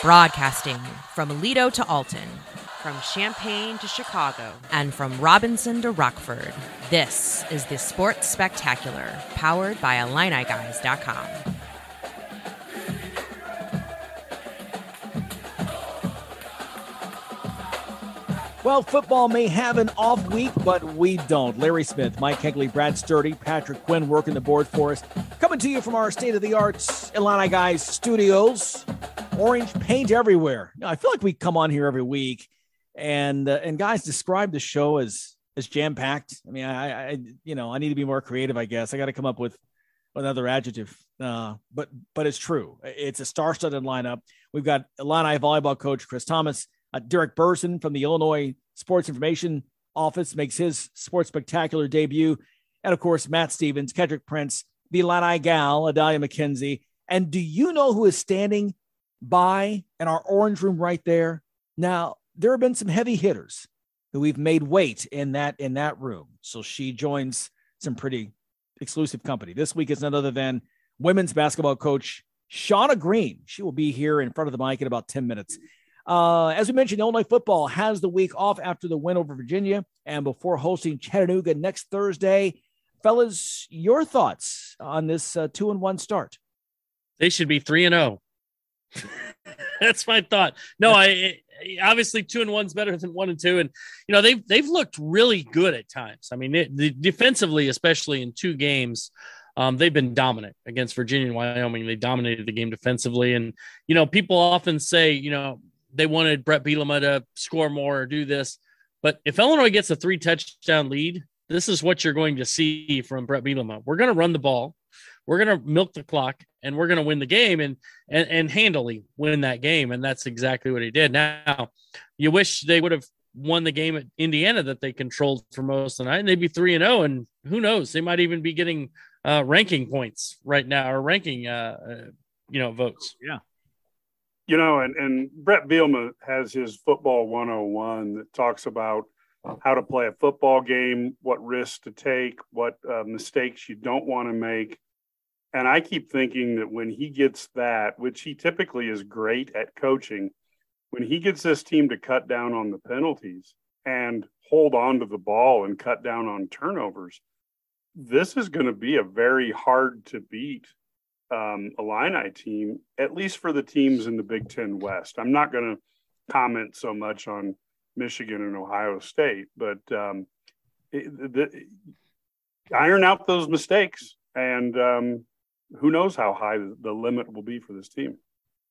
Broadcasting from Aledo to Alton, from Champaign to Chicago, and from Robinson to Rockford. This is the Sports Spectacular, powered by IlliniGuys.com. Well, football may have an off week, but we don't. Larry Smith, Mike Kegley, Brad Sturdy, Patrick Quinn working the board for us. Coming to you from our state of the art Illini Guys studios. Orange paint everywhere. I feel like we come on here every week, and uh, and guys describe the show as as jam packed. I mean, I, I you know I need to be more creative. I guess I got to come up with another adjective. Uh, but but it's true. It's a star-studded lineup. We've got Illini volleyball coach Chris Tamas uh, Derek Burson from the Illinois Sports Information Office makes his sports spectacular debut. And of course, Matt Stevens, Kedrick Prince, the Illini gal, Adalia McKenzie. And do you know who is standing by and our orange room right there? Now, there have been some heavy hitters who we've made weight in that in that room. So she joins some pretty exclusive company. This week is none other than women's basketball coach Shauna Green. She will be here in front of the mic in about 10 minutes. Uh, as we mentioned, Illinois football has the week off after the win over Virginia and before hosting Chattanooga next Thursday. Fellas, your thoughts on this uh, two and one start? They should be three and zero. That's my thought. No, I obviously two and one's better than one and two, and you know they've they've looked really good at times. I mean, it, the, defensively, especially in two games, um, they've been dominant against Virginia and Wyoming. They dominated the game defensively, and you know people often say, you know, they wanted Bret Bielema to score more or do this. But if Illinois gets a three touchdown lead, this is what you're going to see from Bret Bielema. We're going to run the ball, we're going to milk the clock, and we're going to win the game and, and and handily win that game. And that's exactly what he did. Now, you wish they would have won the game at Indiana that they controlled for most of the night, and they'd be three and zero. Oh, and who knows, they might even be getting uh, ranking points right now or ranking, uh, uh, you know, votes. Yeah. You know, and, and Bret Bielema has his football 101 that talks about how to play a football game, what risks to take, what uh, mistakes you don't want to make. And I keep thinking that when he gets that, which he typically is great at coaching, when he gets this team to cut down on the penalties and hold on to the ball and cut down on turnovers, this is going to be a very hard to beat um, Illini team, at least for the teams in the Big Ten West. I'm not going to comment so much on Michigan and Ohio State, but um, it, the, iron out those mistakes, and um, who knows how high the limit will be for this team.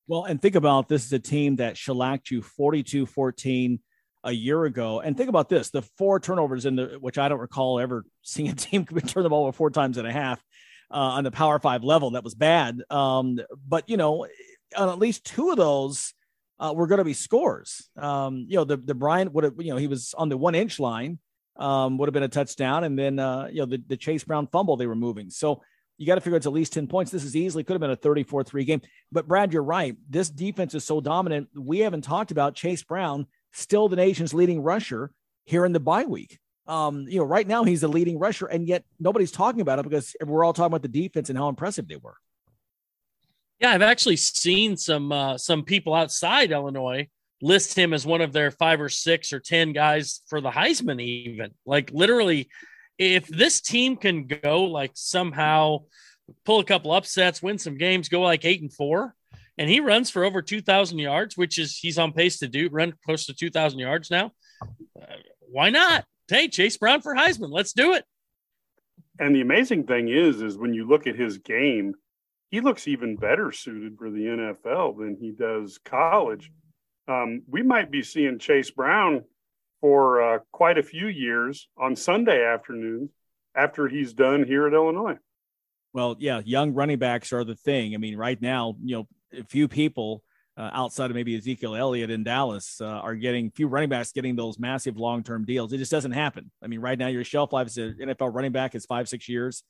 Well, and think about this is a team that shellacked you 42 14 a year ago. And think about this the four turnovers in the, which I don't recall ever seeing a team turn the ball over four times and a half uh, on the Power Five level. That was bad. Um, but you know, on at least two of those uh, were going to be scores. Um, you know, the the Bryant would have, you know, he was on the one inch line, um, would have been a touchdown, and then uh, you know the the Chase Brown fumble they were moving. So you got to figure it's at least 10 points. This is easily could have been a 34 3 game. But Brad, you're right. This defense is so dominant. We haven't talked about Chase Brown, still the nation's leading rusher here in the bye week. Um, you know, right now he's the leading rusher, and yet nobody's talking about it because we're all talking about the defense and how impressive they were. Yeah, I've actually seen some uh, some people outside Illinois list him as one of their five or six or ten guys for the Heisman. Even like literally, if this team can go like somehow pull a couple upsets, win some games, go like eight and four, and he runs for over two thousand yards, which is he's on pace to do run close to two thousand yards now. Uh, why not? hey, Chase Brown for Heisman. Let's do it. And the amazing thing is, is when you look at his game, he looks even better suited for the NFL than he does college. Um, we might be seeing Chase Brown for uh, quite a few years on Sunday afternoons after he's done here at Illinois. Well, yeah, young running backs are the thing. I mean, right now, you know, a few people uh, outside of maybe Ezekiel Elliott in Dallas, uh, are getting few running backs getting those massive long term deals. It just doesn't happen. I mean, right now your shelf life as an NFL running back is five six years,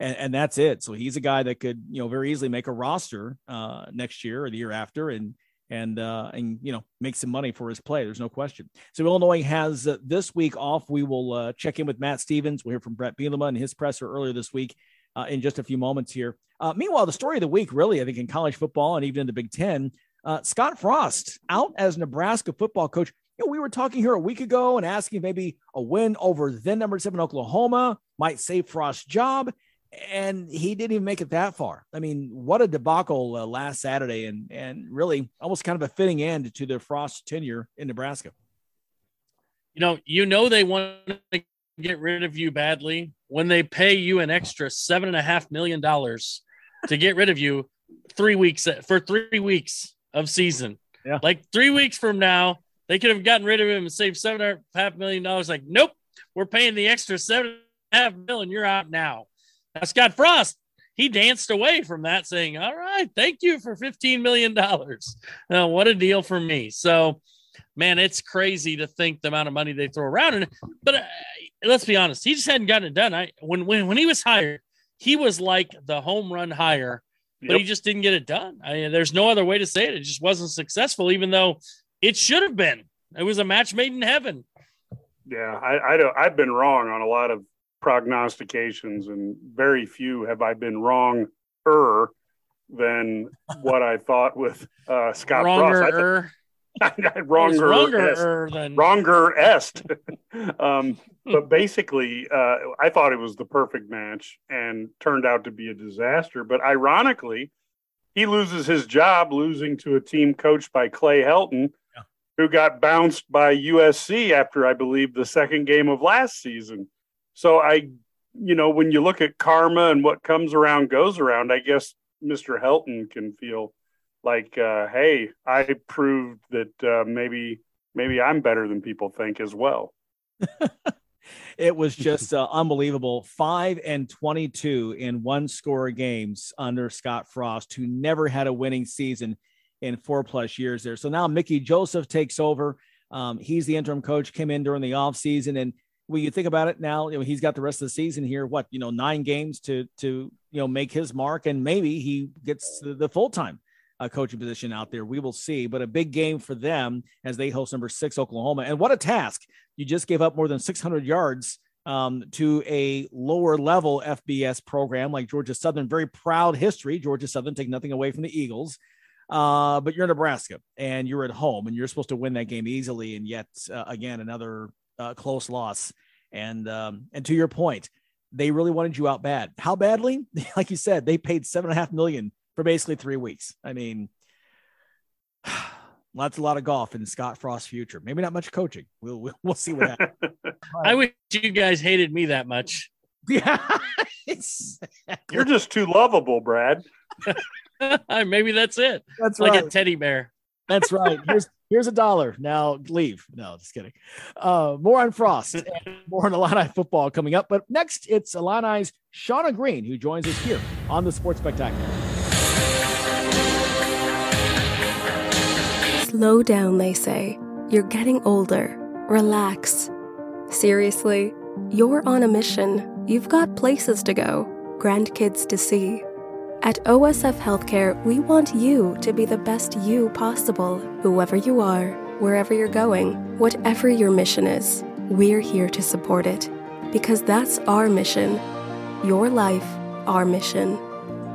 and, and that's it. So he's a guy that could you know very easily make a roster uh, next year or the year after, and and uh, and you know make some money for his play. There's no question. So Illinois has uh, this week off. We will uh, check in with Matt Stevens. We'll hear from Bret Bielema and his presser earlier this week uh, in just a few moments here. Uh, meanwhile, the story of the week, really, I think in college football and even in the Big Ten, Uh, Scott Frost out as Nebraska football coach. You know, we were talking here a week ago and asking maybe a win over then number seven Oklahoma might save Frost's job, and he didn't even make it that far. I mean, what a debacle uh, last Saturday, and and really almost kind of a fitting end to the Frost tenure in Nebraska. You know, you know they want to get rid of you badly when they pay you an extra seven and a half million dollars to get rid of you three weeks for three weeks of season. Yeah. Like three weeks from now, they could have gotten rid of him and saved seven and a half million dollars. Like, nope, we're paying the extra seven and a half million. You're out now. Now, Scott Frost, he danced away from that, saying, All right, thank you for $15 million. Now, what a deal for me. So, man, it's crazy to think the amount of money they throw around. And but uh, let's be honest, he just hadn't gotten it done. I when when when he was hired, he was like the home run hire, but yep. he just didn't get it done. I, there's no other way to say it. It just wasn't successful, even though it should have been. It was a match made in heaven. Yeah, I, I don't. I've been wrong on a lot of prognostications, and very few have I been wrong er than what I thought with uh, Scott Wronger, Frost. wronger, wronger than wronger est. um, but basically, uh, I thought it was the perfect match and turned out to be a disaster. But ironically, he loses his job, losing to a team coached by Clay Helton, yeah. who got bounced by USC after I believe the second game of last season. So I, you know, when you look at karma and what comes around goes around, I guess Mr. Helton can feel like, uh, hey, I proved that uh, maybe maybe I'm better than people think as well. it was just uh, unbelievable. Five and 22 in one score games under Scott Frost, who never had a winning season in four plus years there. So now Mickey Joseph takes over. Um, he's the interim coach, came in during the offseason. And when you think about it now, you know, he's got the rest of the season here, what, you know, nine games to, to, you know, make his mark. And maybe he gets the, the full time uh, coaching position out there. We will see, but a big game for them as they host number six Oklahoma. And what a task! You just gave up more than 600 yards um, to a lower level FBS program like Georgia Southern. Very proud history. Georgia Southern take nothing away from the Eagles. Uh, but you're Nebraska and you're at home and you're supposed to win that game easily. And yet, uh, again, another uh, close loss. And um, and to your point, they really wanted you out bad. How badly? like you said, they paid seven and a half million for basically three weeks. I mean, that's a lot of golf in Scott Frost's future. Maybe not much coaching. We'll we'll, we'll see what happens. I wish you guys hated me that much. Yeah, you're just too lovable, Brad. Maybe that's it. That's like right. a teddy bear. That's right. Here's here's a dollar. Now leave. No, just kidding. Uh, more on Frost and more on Illini football coming up. But next, it's Illini's Shauna Green who joins us here on the Sports Spectacular. Slow down, they say. You're getting older. Relax. Seriously, you're on a mission. You've got places to go, grandkids to see. At OSF Healthcare, we want you to be the best you possible, whoever you are, wherever you're going, whatever your mission is. We're here to support it because that's our mission. Your life, our mission.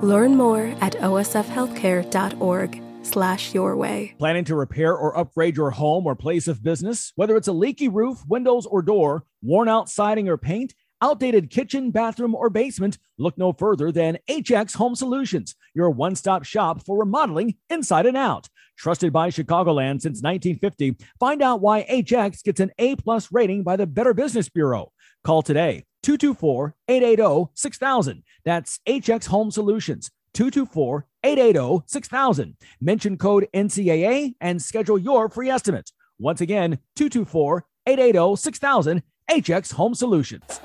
Learn more at osfhealthcare.org slash your way. Planning to repair or upgrade your home or place of business? Whether it's a leaky roof, windows, or door, worn out siding or paint, outdated kitchen, bathroom, or basement, look no further than HX Home Solutions, your one stop shop for remodeling inside and out. Trusted by Chicagoland since 1950, find out why HX gets an A plus rating by the Better Business Bureau. Call today 224 880 6000. That's HX Home Solutions. 224 880 6000. Mention code NCAA and schedule your free estimate. Once again, 224 880 6000. HX Home Solutions.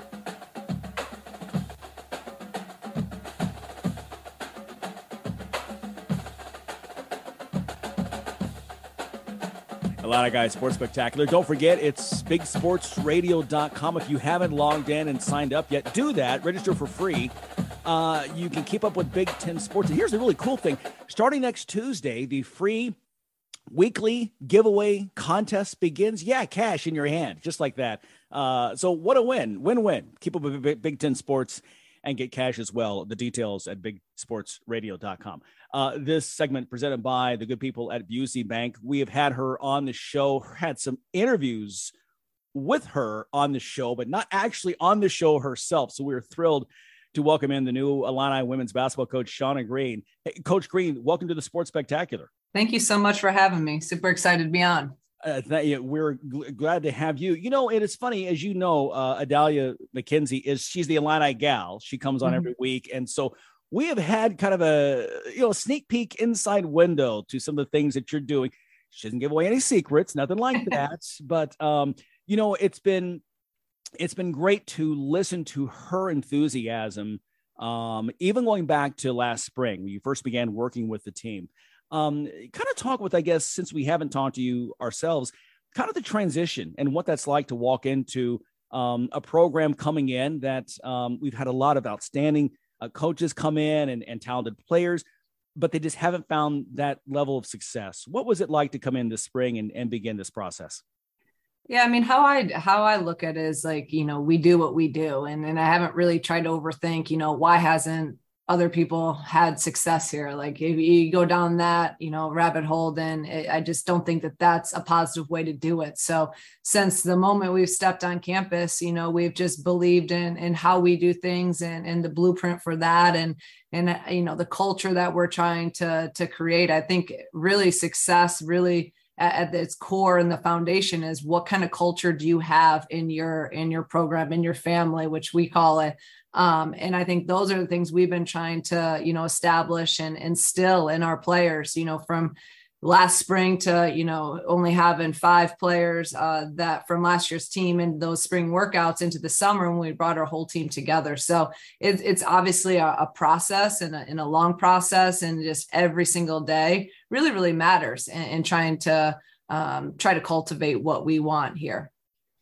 Illini Guys Sports Spectacular. Don't forget, it's bigsportsradio.com. If you haven't logged in and signed up yet, do that. Register for free. Uh, you can keep up with Big Ten sports. And here's the really cool thing starting next Tuesday, the free weekly giveaway contest begins. Yeah, cash in your hand, just like that. Uh, so, what a win! Win win. Keep up with Big Ten sports and get cash as well. The details at bigsportsradio.com. Uh, this segment presented by the good people at Busey Bank. We have had her on the show, had some interviews with her on the show, but not actually on the show herself. So we are thrilled to welcome in the new Illini women's basketball coach, Shauna Green. Hey, coach Green, welcome to the Sports Spectacular. Thank you so much for having me. Super excited to be on. Uh, we're gl- glad to have you. You know, it is funny, as you know, uh, Adalia McKenzie is she's the Illini gal. She comes on mm-hmm. every week, and so we have had kind of a you know sneak peek inside window to some of the things that you're doing. She doesn't give away any secrets, nothing like that. but um, you know, it's been it's been great to listen to her enthusiasm. Um, even going back to last spring when you first began working with the team, um, kind of talk with, I guess, since we haven't talked to you ourselves, kind of the transition and what that's like to walk into um, a program coming in that um, we've had a lot of outstanding uh, coaches come in and, and talented players, but they just haven't found that level of success. What was it like to come in this spring and, and begin this process? Yeah, I mean, how I how I look at it is like, you know, we do what we do, and and I haven't really tried to overthink, you know, why hasn't other people had success here? Like, if you go down that, you know, rabbit hole, then it, I just don't think that that's a positive way to do it. So, since the moment we've stepped on campus, you know, we've just believed in in how we do things and and the blueprint for that, and and you know, the culture that we're trying to to create. I think really success really at, at its core and the foundation is what kind of culture do you have in your in your program in your family which we call it. Um, and i think those are the things we've been trying to you know establish and instill in our players you know from last spring to you know only having five players uh, that from last year's team and those spring workouts into the summer when we brought our whole team together. So it, it's obviously a, a process and a, and a, long process and just every single day really really matters in trying to um, try to cultivate what we want here.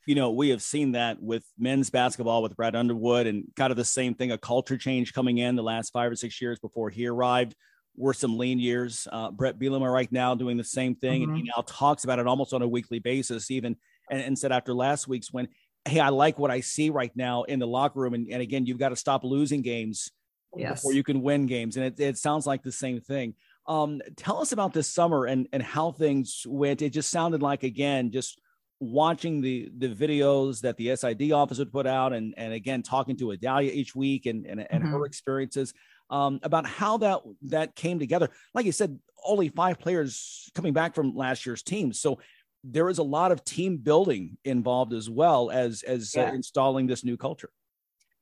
You know, we have seen that with men's basketball with Brad Underwood and kind of the same thing, a culture change coming in the last five or six years before he arrived were some lean years. Uh, Bret Bielema right now doing the same thing, mm-hmm. and he mm-hmm. now talks about it almost on a weekly basis, even and, and, said after last week's win, "Hey, I like what I see right now in the locker room." And, and again, you've got to stop losing games yes. before you can win games, and it, it sounds like the same thing. Um, tell us about this summer and and how things went. It just sounded like again just watching the the videos that the SID office would put out and and again talking to Adalia each week and and, and mm-hmm. her experiences um, about how that that came together. Like you said, only five players coming back from last year's team, so there is a lot of team building involved as well as as uh, yeah. uh, installing this new culture.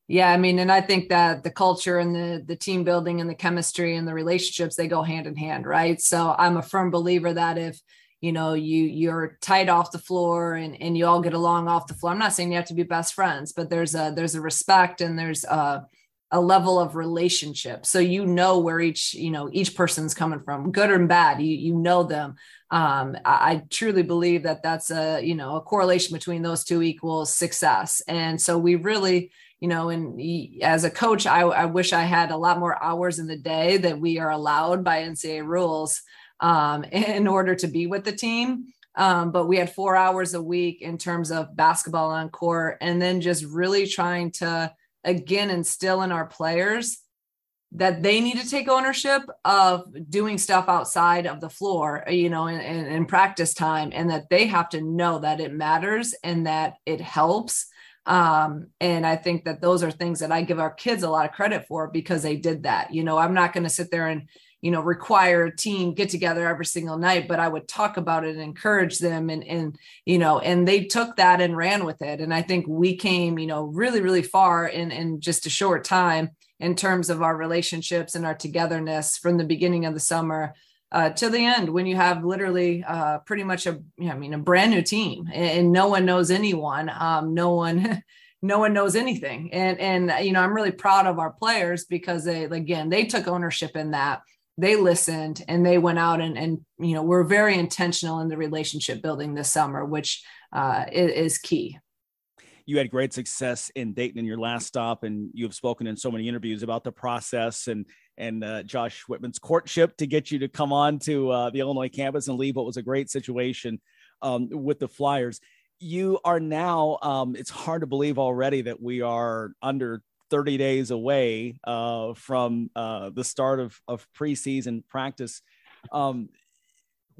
Yeah, I mean, and I think that the culture and the the team building and the chemistry and the relationships they go hand in hand, right? So I'm a firm believer that if you know you you're tight off the floor and and you all get along off the floor i'm not saying you have to be best friends but there's a there's a respect and there's a a level of relationship. So you know where each you know each person's coming from good or bad. You you know them. Um, I, I, truly believe that that's a you know a correlation between those two equals success. And so we really you know and as a coach I, I wish i had a lot more hours in the day that we are allowed by ncaa rules um, in order to be with the team. Um, but we had four hours a week in terms of basketball on court and then just really trying to again instill in our players that they need to take ownership of doing stuff outside of the floor, you know, in, in, in, practice time, and that they have to know that it matters and that it helps. Um, and I think that those are things that I give our kids a lot of credit for because they did that. You know, I'm not going to sit there and you know require a team get together every single night but i would talk about it and encourage them and and you know and they took that and ran with it. And i think we came you know really really far in in just a short time in terms of our relationships and our togetherness from the beginning of the summer uh, to the end when you have literally uh, pretty much a I mean a brand new team and, and no one knows anyone um, no one no one knows anything. And and you know I'm really proud of our players because they again they took ownership in that they listened and they went out and, and you know we're very intentional in the relationship building this summer which uh, is, is key you had great success in Dayton in your last stop, and you have spoken in so many interviews about the process and and uh, Josh Whitman's courtship to get you to come on to uh, the Illinois campus and leave what was a great situation um, with the Flyers. You are now. Um, it's hard to believe already that we are under 30 days away uh, from uh, the start of, of preseason practice. Um,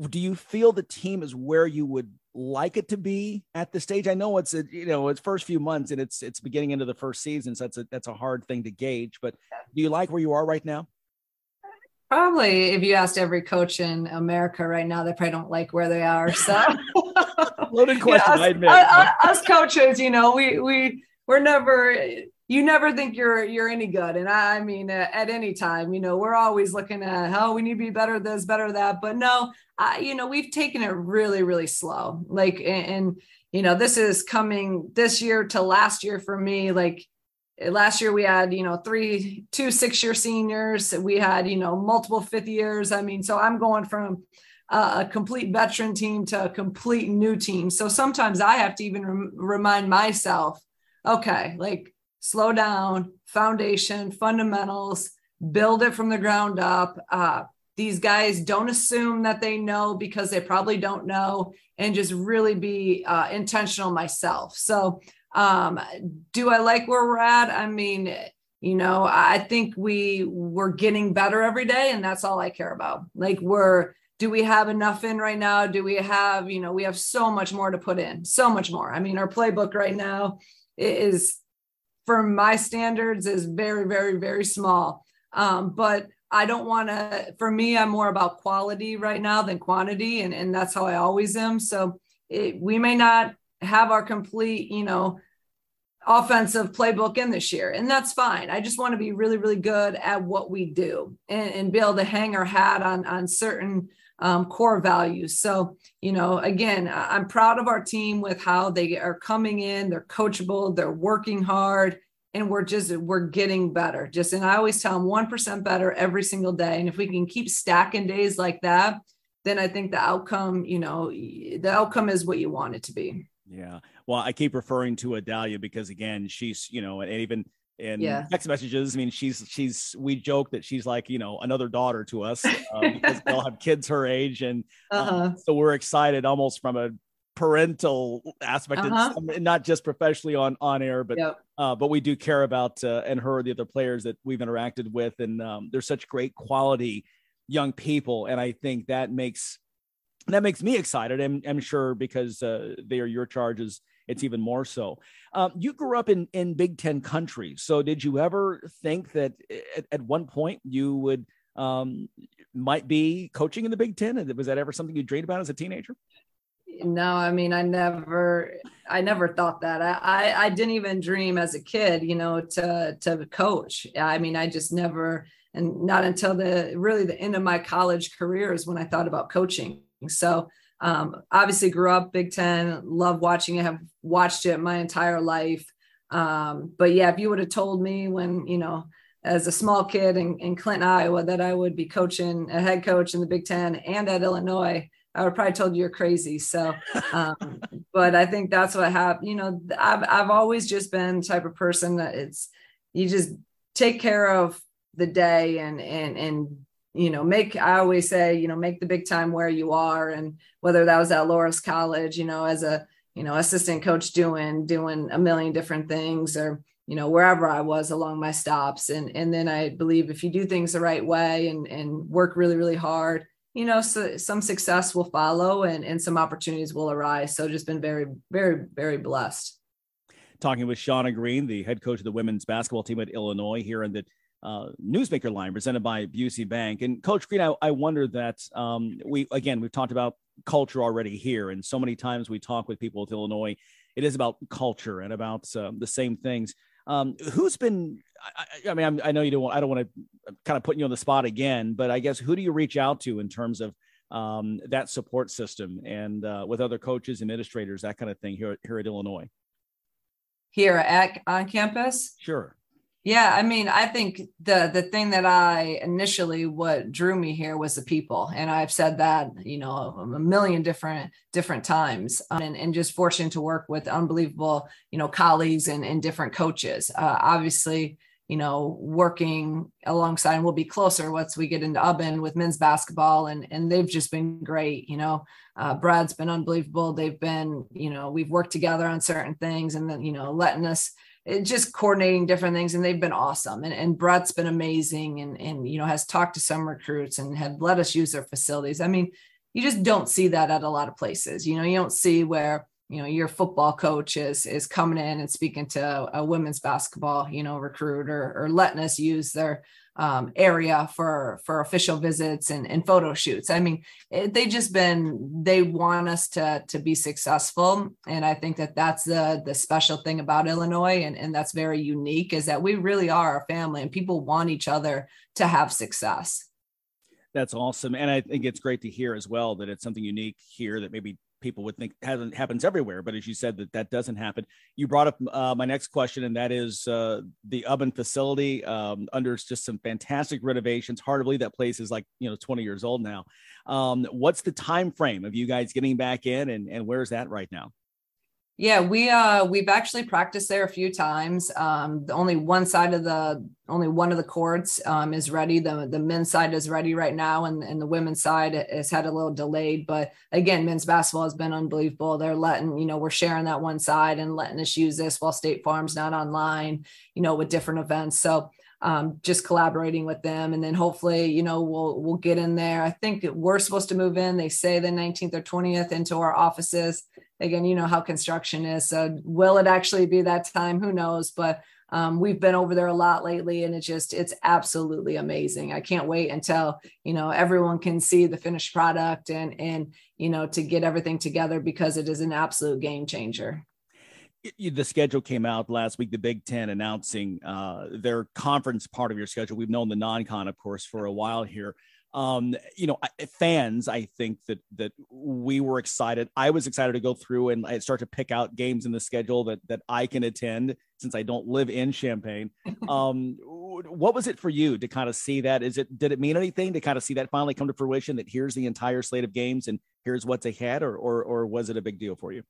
do you feel the team is where you would like it to be at the stage? I know it's a, you know it's first few months and it's it's beginning into the first season, so that's a that's a hard thing to gauge. But do you like where you are right now? Probably, if you asked every coach in America right now, they probably don't like where they are. So, loaded question. us, I admit. Us, us coaches, you know, we we we're never you never think you're you're any good. And i, mean uh, at any time you know we're always looking at oh, we need to be better this better that. But no I, you know we've taken it really really slow. Like and, and you know this is coming this year to last year for me. Like last year we had you know three two six year seniors. We had you know multiple fifth years. I mean so i'm going from a complete veteran team to a complete new team. So sometimes i have to even rem- remind myself okay like slow down, foundation, fundamentals, build it from the ground up. Uh, these guys don't assume that they know because they probably don't know, and just really be uh, intentional myself. So, um, do I like where we're at? I mean, you know, I think we we're getting better every day, and that's all I care about. Like, we're do we have enough in right now? Do we have, you know, we have so much more to put in, so much more. I mean, our playbook right now is for my standards is very very very small. Um, but i don't want to for me i'm more about quality right now than quantity and, and that's how i always am. So it, we may not have our complete you know offensive playbook in this year and that's fine. I just want to be really really good at what we do and, and be able to hang our hat on on certain um, core values. So, you know, again, I'm proud of our team with how they are coming in. They're coachable, they're working hard, and we're just we're getting better. Just and I always tell them one percent better every single day. And if we can keep stacking days like that, then I think the outcome, you know, the outcome is what you want it to be. Yeah. Well, I keep referring to Adalia because again, she's, you know, and even in yeah. text messages. I mean, she's she's we joke that she's like you know another daughter to us uh, because they'll have kids her age, and uh, uh-huh. so we're excited almost from a parental aspect, uh-huh. and not just professionally on on air, but yep. uh, but we do care about uh, and her the other players that we've interacted with, and um, they're such great quality young people, and I think that makes that makes me excited. I'm, I'm sure because uh, they are your charges it's even more so. Um, you grew up in in Big Ten country, so did you ever think that at, at one point you would um, might be coaching in the Big Ten? And was that ever something you dreamed about as a teenager? No, I mean, I never, I never thought that. I, I, I didn't even dream as a kid, you know, to to coach. I mean, I just never, and not until the really the end of my college career is when I thought about coaching. So um, obviously, grew up Big Ten, love watching it, have watched it my entire life. Um, but yeah, if you would have told me when, you know, as a small kid in, in Clinton, Iowa, that I would be coaching a head coach in the Big Ten and at Illinois, I would probably told you you're crazy. So, um, but I think that's what happened. You know, I've, I've always just been type of person that it's, you just take care of the day and, and, and you know, make, I always say, you know, make the big time where you are. And whether that was at Loras College, you know, as a, you know, assistant coach doing, doing a million different things or, you know, wherever I was along my stops. And, and then I believe if you do things the right way and, and work really, really hard, you know, so some success will follow and, and some opportunities will arise. So just been very, very, very blessed. Talking with Shauna Green, the head coach of the women's basketball team at Illinois here in the uh, newsmaker line presented by Busey Bank. And Coach Green, I, I wonder that um, we again we've talked about culture already here, and so many times we talk with people with Illinois, it is about culture and about uh, the same things. Um, who's been? I, I mean, I'm, i know you don't. Want, I don't want to kind of put you on the spot again, but I guess who do you reach out to in terms of um, that support system and uh, with other coaches, administrators, that kind of thing here here at Illinois? Here at on campus, sure. Yeah, I mean, I think the the thing that I initially what drew me here was the people, and I've said that you know a million different different times, um, and, and just fortunate to work with unbelievable you know colleagues and, and different coaches. Uh, obviously, you know, working alongside, and we'll be closer once we get into Ubben with men's basketball, and and they've just been great. You know, uh, Brad's been unbelievable. They've been, you know, we've worked together on certain things, and then you know, letting us Eh, just coordinating different things and they've been awesome. And, and brett's been amazing and and you know has talked to some recruits and had let us use their facilities. I mean you just don't see that at a lot of places. You know you don't see where you know your football coach is is coming in and speaking to a women's basketball you know recruit or, or letting us use their um, area for for official visits and, and photo shoots. I mean, it, they just been they want us to to be successful, and I think that that's the the special thing about Illinois, and and that's very unique is that we really are a family, and people want each other to have success. That's awesome, and I think it's great to hear as well that it's something unique here that maybe people would think hasn't happens everywhere, but as you said, that that doesn't happen. You brought up uh, my next question, and that is uh, the Ubben facility um, under just some fantastic renovations. Hard to believe that place is like you know 20 years old now. Um, what's the time frame of you guys getting back in, and and where's that right now? Yeah, we uh we've actually practiced there a few times. Um, the only one side of the only one of the courts um, is ready. The the men's side is ready right now, and, and the women's side has had a little delayed. But again, men's basketball has been unbelievable. They're letting you know we're sharing that one side and letting us use this while State Farm's not online. You know, with different events. So um, just collaborating with them and then hopefully you know we'll we'll get in there i think we're supposed to move in they say the 19th or 20th into our offices again, you know how construction is. So will it actually be that time? Who knows? But um, we've been over there a lot lately and it just it's absolutely amazing i can't wait until you know everyone can see the finished product and and you know to get everything together because it is an absolute game changer the schedule came out last week the big ten announcing uh, their conference part of your schedule we've known the non-con of course for a while here um, you know, fans, I think that that we were excited. I was excited to go through and I start to pick out games in the schedule that that I can attend since I don't live in Champaign. Um, what was it for you to kind of see that? Is it did it mean anything to kind of see that finally come to fruition? That here's the entire slate of games and here's what's ahead, or or or was it a big deal for you?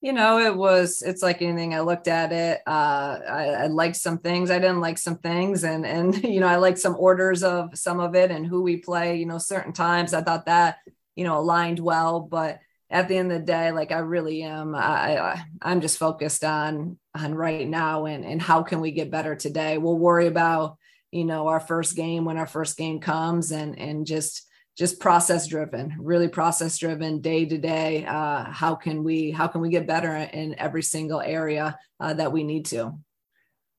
You know it was it's like anything i looked at it uh I, I liked some things i didn't like some things and and you know i liked some orders of some of it and who we play you know certain times i thought that you know aligned well but at the end of the day like i really am i, I i'm just focused on on right now and and how can we get better today? We'll worry about you know our first game when our first game comes and and just just process driven really process driven day to day uh, how can we how can we get better in every single area uh, that we need to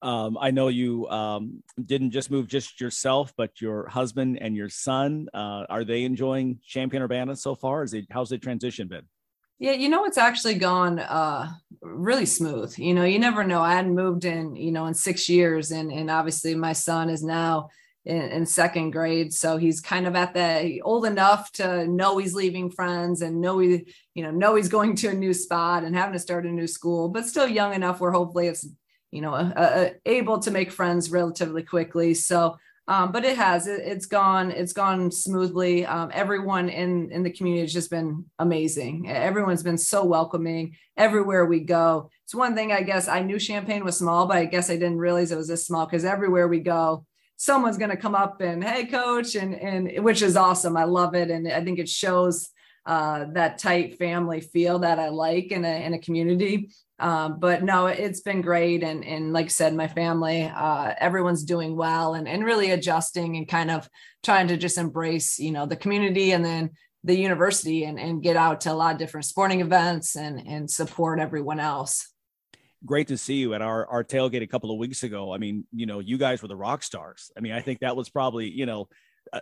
um, I know you um, didn't just move just yourself, but your husband and your son. Uh, are they enjoying Champaign Urbana so far? Is it how's the transition been? Yeah, you know, it's actually gone uh, really smooth. You know, you never know. I hadn't moved in, you know, in six years, and and obviously my son is now in, in, second grade. So he's kind of at the old enough to know he's leaving friends and know he you know know he's going to a new spot and having to start a new school but still young enough where hopefully it's you know able to make friends relatively quickly. So um, but it has it, has gone it's gone smoothly. Um, everyone in in the community has just been amazing. Everyone's been so welcoming everywhere we go. It's one thing i guess i knew Champaign was small but i guess i didn't realize it was this small because everywhere we go someone's going to come up and hey coach and and which is awesome. I love it. And i think it shows uh, that tight family feel that i like in a, in a community. Um, but no it's been great. And and like i said my family uh, everyone's doing well and, and really adjusting and kind of trying to just embrace you know the community and then the university and, and get out to a lot of different sporting events and and support everyone else great to see you at our our tailgate a couple of weeks ago. I mean, you know, you guys were the rock stars. I mean, I think that was probably, you know, uh,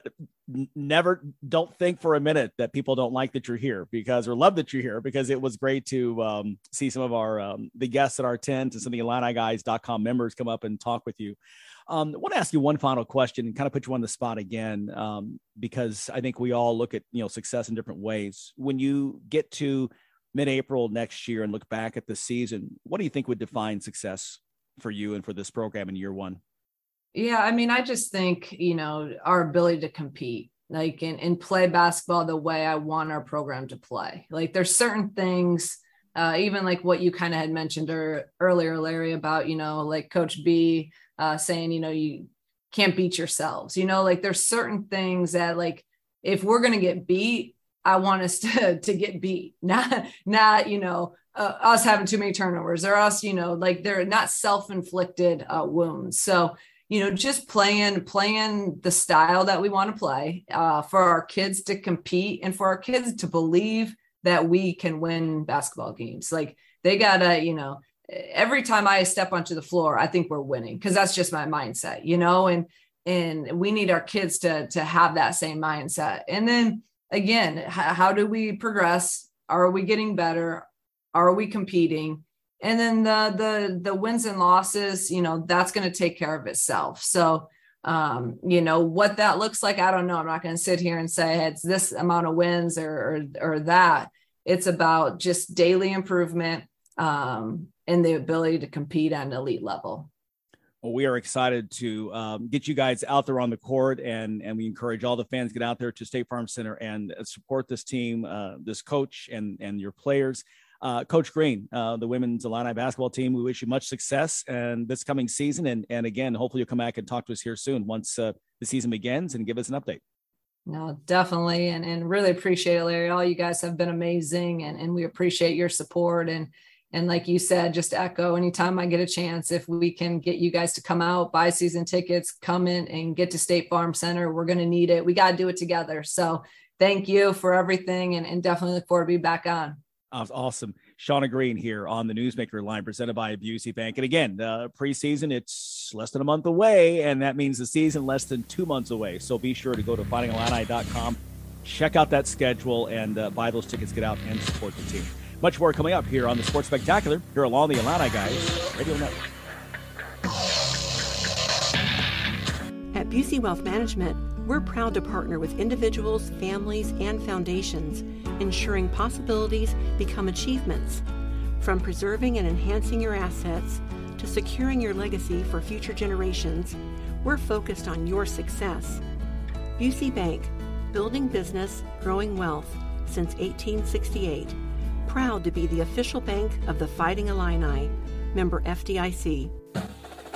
never don't think for a minute that people don't like that you're here because or love that you're here because it was great to um, see some of our um, the guests at our tent and some of the IlliniGuys.com members come up and talk with you. Um, I want to ask you one final question and kind of put you on the spot again um, because I think we all look at you know success in different ways. When you get to mid-April next year and look back at the season, what do you think would define success for you and for this program in year one? Yeah, I mean, I just think, you know, our ability to compete, like and, and play basketball the way I want our program to play. Like there's certain things, uh, even like what you kind of had mentioned earlier, Larry, about, you know, like Coach B uh, saying, you know, you can't beat yourselves, you know, like there's certain things that like if we're going to get beat, I want us to to get beat, not not you know uh, us having too many turnovers or us, you know, like they're not self-inflicted uh, wounds. So, you know, just playing, playing the style that we want to play uh, for our kids to compete and for our kids to believe that we can win basketball games. Like they gotta, you know, every time I step onto the floor, I think we're winning because that's just my mindset, you know, and and we need our kids to to have that same mindset. And then again, how, how do we progress? Are we getting better? Are we competing? And then the the the wins and losses, you know, that's going to take care of itself. So um, you know what that looks like. I don't know. I'm not going to sit here and say it's this amount of wins or or, or that. It's about just daily improvement um, and the ability to compete at an elite level. We are excited to um, get you guys out there on the court, and and we encourage all the fans get out there to State Farm Center and support this team, uh, this coach, and and your players. Uh, coach Green, uh, the women's Illini basketball team, we wish you much success and this coming season, and and again, hopefully you'll come back and talk to us here soon once uh, the season begins and give us an update. No, definitely, and and really appreciate it, Larry. All you guys have been amazing, and and we appreciate your support and and like you said, just echo anytime I get a chance, if we can get you guys to come out, buy season tickets, come in and get to State Farm Center, we're going to need it. We got to do it together. So thank you for everything and, and definitely look forward to be back on. Awesome. Shauna Green here on the Newsmaker line presented by Busey Bank. And again, the preseason, it's less than a month away, and that means the season less than two months away. So be sure to go to fightingillini.com, check out that schedule, and uh, buy those tickets, get out and support the team. Much more coming up here on the Sports Spectacular here along the Illini Guys Radio Network. At Busey Wealth Management, we're proud to partner with individuals, families, and foundations, ensuring possibilities become achievements. From preserving and enhancing your assets to securing your legacy for future generations, we're focused on your success. Busey Bank, building business, growing wealth since 1868 proud to be the official bank of the Fighting Illini, member FDIC.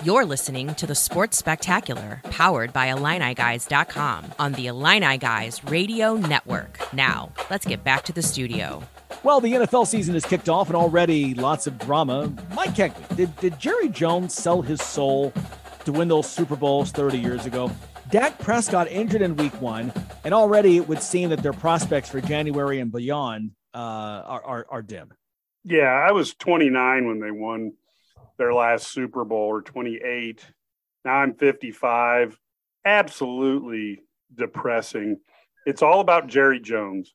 You're listening to the Sports Spectacular, powered by IlliniGuys.com on the Illini Guys Radio Network. Now, let's get back to the studio. Well, the NFL season has kicked off and already lots of drama. Mike Kegley, did, did Jerry Jones sell his soul to win those Super Bowls 30 years ago? Dak Prescott injured in week one, and already it would seem that their prospects for January and beyond uh, are, are, are dim. Yeah, I was 29 when they won their last Super Bowl, or 28. Now I'm 55. Absolutely depressing. It's all about Jerry Jones.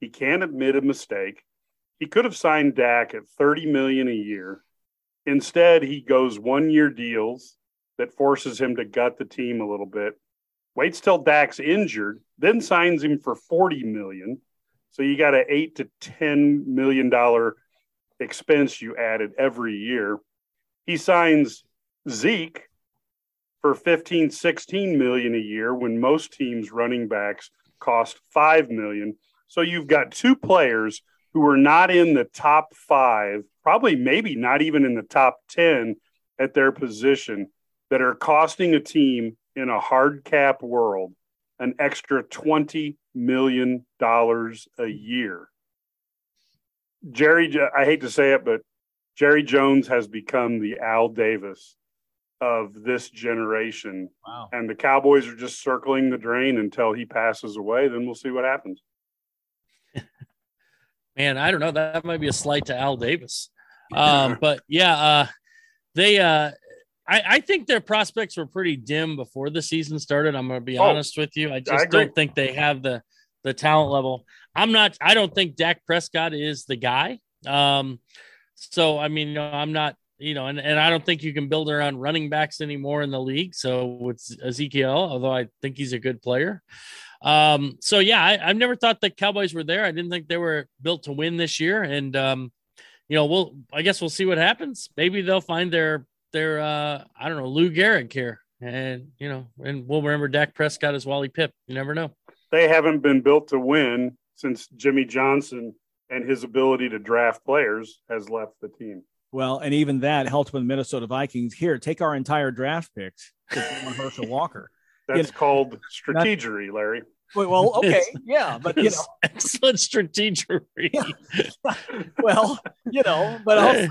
He can't admit a mistake. He could have signed Dak at 30 million a year. Instead, he goes one-year deals that forces him to gut the team a little bit. Waits till Dak's injured, then signs him for 40 million so you got an eight to ten million dollar expense you added every year. He signs Zeke for 15, 16 million a year when most teams running backs cost 5 million. So you've got two players who are not in the top 5, probably maybe not even in the top 10 at their position that are costing a team in a hard cap world an extra 20 million dollars a year. Jerry, I hate to say it, but Jerry Jones has become the Al Davis of this generation. Wow. And the Cowboys are just circling the drain until he passes away. Then we'll see what happens. Man, I don't know. That might be a slight to Al Davis. Um, but yeah, uh, they, uh, I, I, think their prospects were pretty dim before the season started. I'm going to be oh, honest with you. I just I don't think they have the the talent level. I'm not. I don't think Dak Prescott is the guy. Um, so I mean, I'm not. You know, and, and I don't think you can build around running backs anymore in the league. So with Ezekiel, although I think he's a good player. Um, so yeah, I, have never thought the Cowboys were there. I didn't think they were built to win this year. And um, you know, we'll I guess we'll see what happens. Maybe they'll find their their uh I don't know Lou Gehrig here, and you know, and we'll remember Dak Prescott as Wally Pipp. You never know. They haven't been built to win since Jimmy Johnson and his ability to draft players has left the team. Well, and even that helped with Minnesota Vikings. Here, take our entire draft picks to Herschel Walker. That's you know, called strategery, Larry. Well, okay, yeah, but you know, excellent strategery. Yeah. well, you know, but also,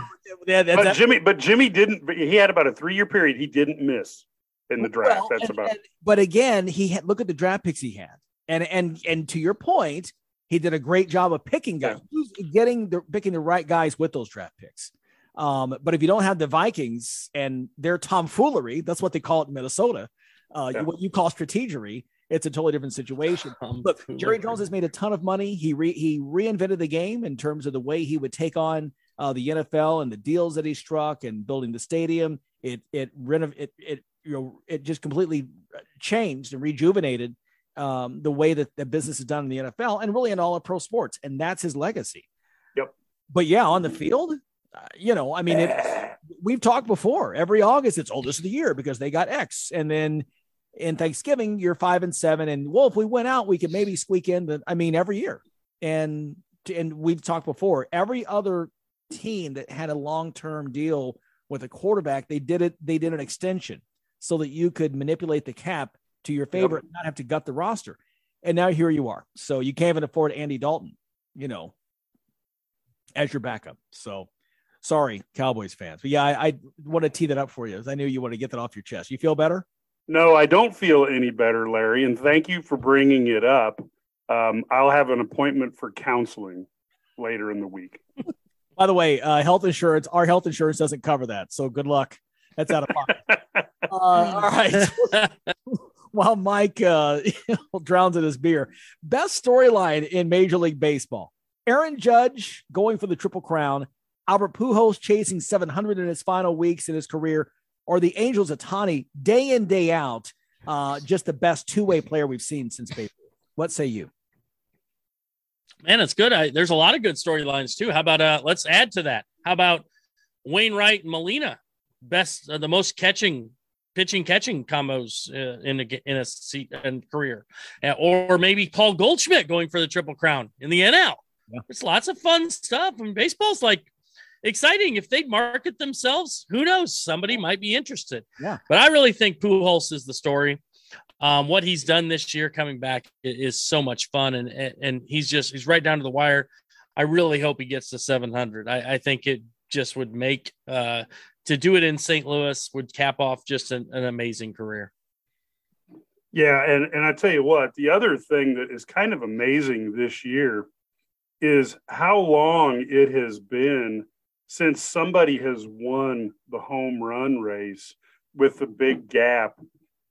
yeah, that, but that, Jimmy, but Jimmy didn't. He had about a three-year period. He didn't miss in the draft. Well, That's and, about. And, but again, he had look at the draft picks he had, and and and to your point, he did a great job of picking guys, yeah. getting the picking the right guys with those draft picks. Um, but if you don't have the Vikings and their tomfoolery, that's what they call it in Minnesota. Uh, yeah. what you call strategery, it's a totally different situation. Look, Jerry Jones has made a ton of money. He re, he reinvented the game in terms of the way he would take on uh, the NFL and the deals that he struck and building the stadium. It it renov- it it you know it just completely changed and rejuvenated um, the way that the business is done in the NFL and really in all of pro sports, and that's his legacy. Yep. But yeah, on the field, uh, you know, I mean, it, we've talked before. Every August, it's oh, this is the year because they got X, and then in Thanksgiving, you're five and seven, and well, if we went out, we could maybe squeak in the. I mean, every year, and and we've talked before. Every other team that had a long term deal with a quarterback, they did it. They did an extension so that you could manipulate the cap to your favor yep. and not have to gut the roster. And now here you are. So you can't even afford Andy Dalton, you know, as your backup. So sorry, Cowboys fans. But yeah, I, I want to tee that up for you. I knew you want to get that off your chest. You feel better? No, I don't feel any better, Larry. And thank you for bringing it up. Um, I'll have an appointment for counseling later in the week. By the way, uh, health insurance, our health insurance doesn't cover that. So good luck. That's out of pocket. uh, all right. While Mike uh, drowns in his beer, best storyline in Major League Baseball. Aaron Judge going for the Triple Crown, Albert Pujols chasing 700 in his final weeks in his career, or the Angels Ohtani day in, day out, uh, just the best two way player we've seen since Babe What say you? Man, it's good. I, there's a lot of good storylines too. How about uh, let's add to that? How about Wainwright and Molina, best, uh, the most catching, pitching catching combos uh, in a in a seat and career, uh, or maybe Paul Goldschmidt going for the triple crown in the NL. Yeah. There's lots of fun stuff. I mean, baseball's like exciting. If they market themselves, who knows? Somebody might be interested. Yeah. But I really think Pujols is the story. Um, what he's done this year coming back is so much fun, and and he's just he's right down to the wire. I really hope he gets to 700. I, I think it just would make uh, to do it in St. Louis would cap off just an, an amazing career. Yeah, and and I tell you what, the other thing that is kind of amazing this year is how long it has been since somebody has won the home run race with the big gap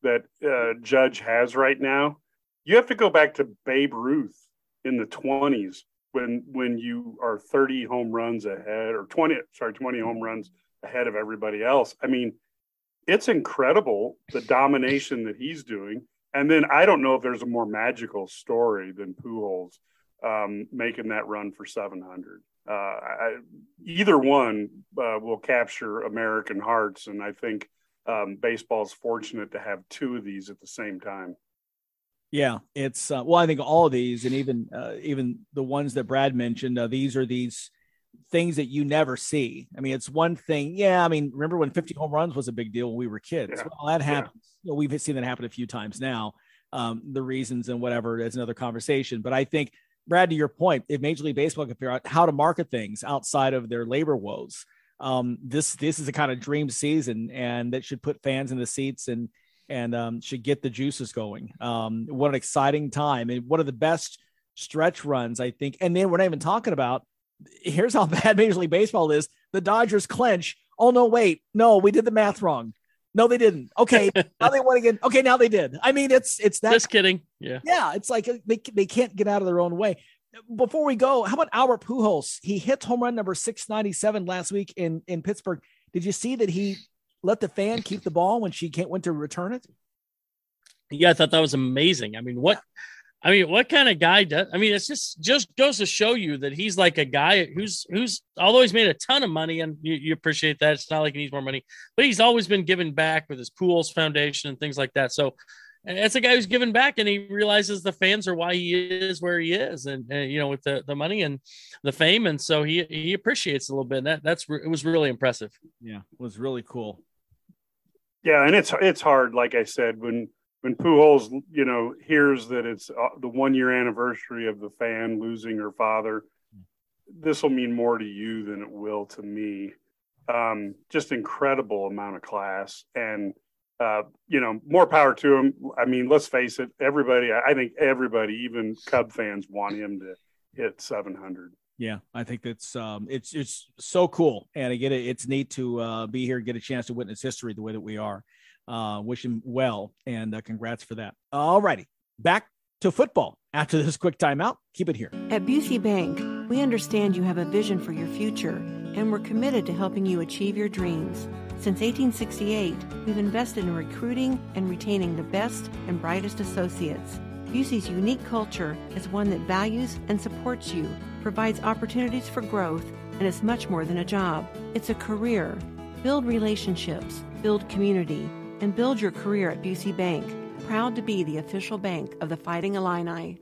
that uh, Judge has right now, you have to go back to Babe Ruth in the 20s when when you are 30 home runs ahead or 20 sorry 20 home runs ahead of everybody else. I mean, it's incredible the domination that he's doing. And then I don't know if there's a more magical story than Pujols um, making that run for 700 uh, I, either one uh, will capture American hearts, and I think um, baseball is fortunate to have two of these at the same time. Yeah, it's uh, well, I think all of these, and even uh, even the ones that Brad mentioned, uh, these are these things that you never see. I mean, it's one thing. Yeah, I mean, remember when 50 home runs was a big deal when we were kids? Yeah. Well, that happens. Yeah. You know, we've seen that happen a few times now. Um, the reasons and whatever is another conversation. But I think Brad, to your point, if Major League Baseball can figure out how to market things outside of their labor woes, um, this this is a kind of dream season, and that should put fans in the seats and and um, should get the juices going. Um, what an exciting time, and one of the best stretch runs, I think. And then we're not even talking about. Here's how bad Major League Baseball is: the Dodgers clinch. Oh no, wait, no, we did the math wrong. No, they didn't. Okay, now they won again. Okay, now they did. I mean, it's it's that. Just kidding. Yeah. Yeah, it's like uh, they they can't get out of their own way. Before we go, how about Albert Pujols? He hit home run number six ninety seven last week in in Pittsburgh. Did you see that he let the fan keep the ball when she can't went to return it? Yeah, I thought that was amazing. I mean, what I mean, what kind of guy does? I mean, it's just just goes to show you that he's like a guy who's who's although he's made a ton of money and you, you appreciate that. It's not like he needs more money, but he's always been giving back with his Pujols Foundation and things like that. So it's a guy who's giving back and he realizes the fans are why he is where he is and, and you know with the, the money and the fame and so he he appreciates a little bit and that that's it was really impressive yeah it was really cool yeah and it's it's hard like i said when when Pujols, you know, hears that it's uh, the one year anniversary of the fan losing her father, this will mean more to you than it will to me. Um, just incredible amount of class and uh, you know more power to him. I mean, let's face it, everybody. I think everybody, even Cub fans, want him to hit 700. Yeah, I think that's um, it's it's so cool, and again, it's neat to uh, be here, get a chance to witness history the way that we are. Uh, wish him well, and uh, congrats for that. All righty, back to football after this quick timeout. Keep it here. At Busey Bank, we understand you have a vision for your future, and we're committed to helping you achieve your dreams. Since 1868, we've invested in recruiting and retaining the best and brightest associates. Busey's unique culture is one that values and supports you provides opportunities for growth, and is much more than a job. It's a career. Build relationships, build community, and build your career at Busey Bank. Proud to be the official bank of the Fighting Illini.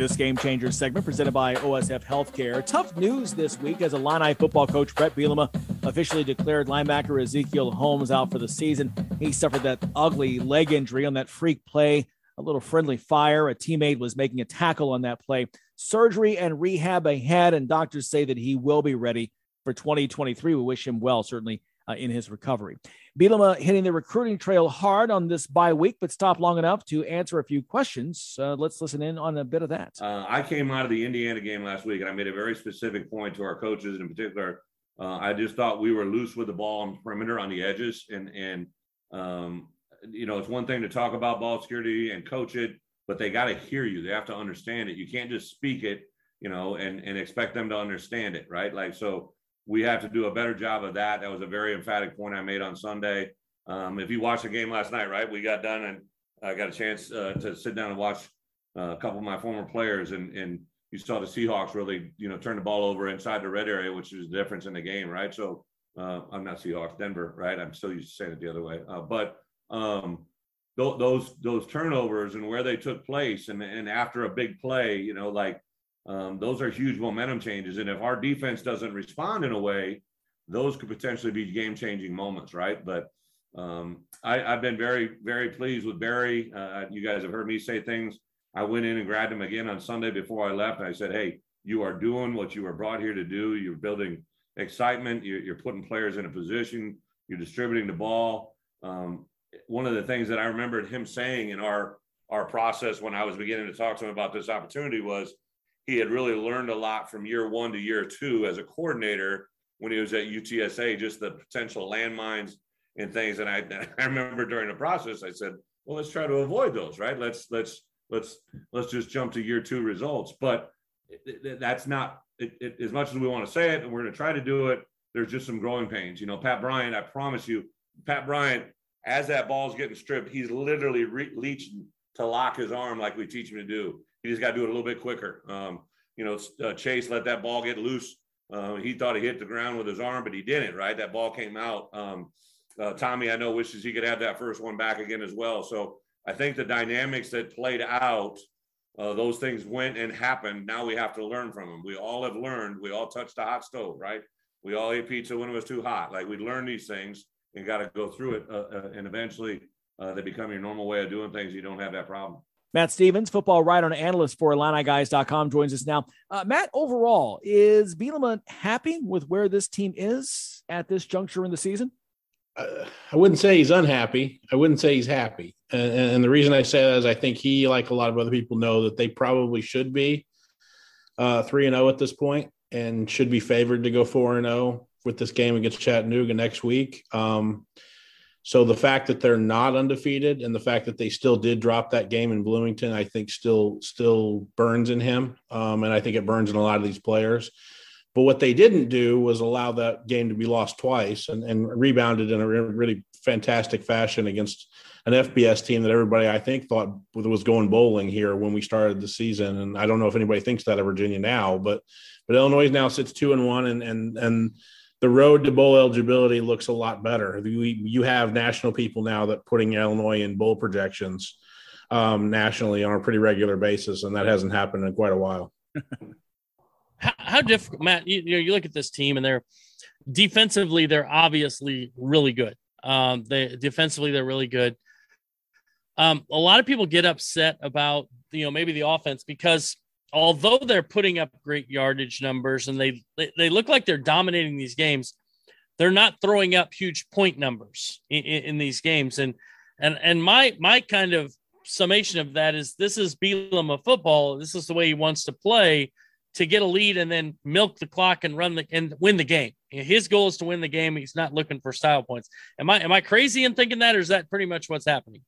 This Game Changer segment presented by OSF Healthcare. Tough news this week as Illini football coach Bret Bielema officially declared linebacker Ezekiel Holmes out for the season. He suffered that ugly leg injury on that freak play, a little friendly fire. A teammate was making a tackle on that play. Surgery and rehab ahead, and doctors say that he will be ready for 2023. We wish him well, certainly uh, in his recovery. Bielema hitting the recruiting trail hard on this bye week, but stopped long enough to answer a few questions. Uh, let's listen in on a bit of that. Uh, I came out of the Indiana game last week, and I made a very specific point to our coaches, and in particular. Uh, I just thought we were loose with the ball on perimeter on the edges, and and um, you know it's one thing to talk about ball security and coach it, but they got to hear you. They have to understand it. You can't just speak it, you know, and and expect them to understand it, right? Like so we have to do a better job of that. That was a very emphatic point I made on Sunday. Um, if you watched the game last night, right, we got done and I got a chance uh, to sit down and watch uh, a couple of my former players, and and you saw the Seahawks really, you know, turn the ball over inside the red area, which is the difference in the game, right? So uh, I'm not Seahawks, Denver, right? I'm still used to saying it the other way, uh, but um, th- those those turnovers and where they took place, and and after a big play, you know, like um, those are huge momentum changes. And if our defense doesn't respond in a way, those could potentially be game changing moments, right? But um, I, have been very, very pleased with Barry. Uh, you guys have heard me say things. I went in and grabbed him again on Sunday before I left. And I said, Hey, you are doing what you were brought here to do. You're building excitement. You're, you're putting players in a position. You're distributing the ball. Um, one of the things that I remembered him saying in our our process when I was beginning to talk to him about this opportunity was, he had really learned a lot from year one to year two as a coordinator when he was at UTSA, just the potential landmines and things. And I, I remember during the process, I said, well, let's try to avoid those, right? Let's, let's, let's, let's just jump to year two results. But that's not it, it, as much as we want to say it, and we're going to try to do it. There's just some growing pains. You know, Pat Bryant, I promise you, Pat Bryant, as that ball's getting stripped, he's literally re- reaching to lock his arm like we teach him to do. He just got to do it a little bit quicker. Um, you know, uh, Chase let that ball get loose. Uh, he thought he hit the ground with his arm, but he didn't. Right, that ball came out. Um, uh, Tommy, I know, wishes he could have that first one back again as well. So I think the dynamics that played out, uh, those things went and happened. Now we have to learn from them. We all have learned. We all touched the hot stove, right? We all ate pizza when it was too hot. Like we learn these things and got to go through it, uh, uh, and eventually they become your normal way of doing things. You don't have that problem. Matt Stevens, football writer and analyst for IlliniGuys.com, joins us now. Uh, Matt, overall, is Bielema happy with where this team is at this juncture in the season? Uh, I wouldn't say he's unhappy. I wouldn't say he's happy. And, and, the reason I say that is I think he, like a lot of other people, know that they probably should be uh, 3 and 0 at this point and should be favored to go 4 and 0 with this game against Chattanooga next week. Um, so the fact that they're not undefeated and the fact that they still did drop that game in Bloomington, I think still still burns in him, um, and I think it burns in a lot of these players. But what they didn't do was allow that game to be lost twice and, and rebounded in a really fantastic fashion against an FBS team that everybody I think thought was going bowling here when we started the season. And I don't know if anybody thinks that of Virginia now, but but Illinois now sits two and one and and and the road to bowl eligibility looks a lot better. you have national people now that putting Illinois in bowl projections um, nationally on a pretty regular basis, and that hasn't happened in quite a while. how, how difficult, Matt? You, you know, you look at this team and they're defensively, they're obviously really good. Um, they defensively, they're really good. Um, a lot of people get upset about you know maybe the offense because although they're putting up great yardage numbers and they they, look like they're dominating these games, they're not throwing up huge point numbers in, in, these games. And and and my my kind of summation of that is this is Bielema of football. This is the way he wants to play to get a lead and then milk the clock and run the and win the game. His goal is to win the game. He's not looking for style points. Am I am I crazy in thinking that, or is that pretty much what's happening?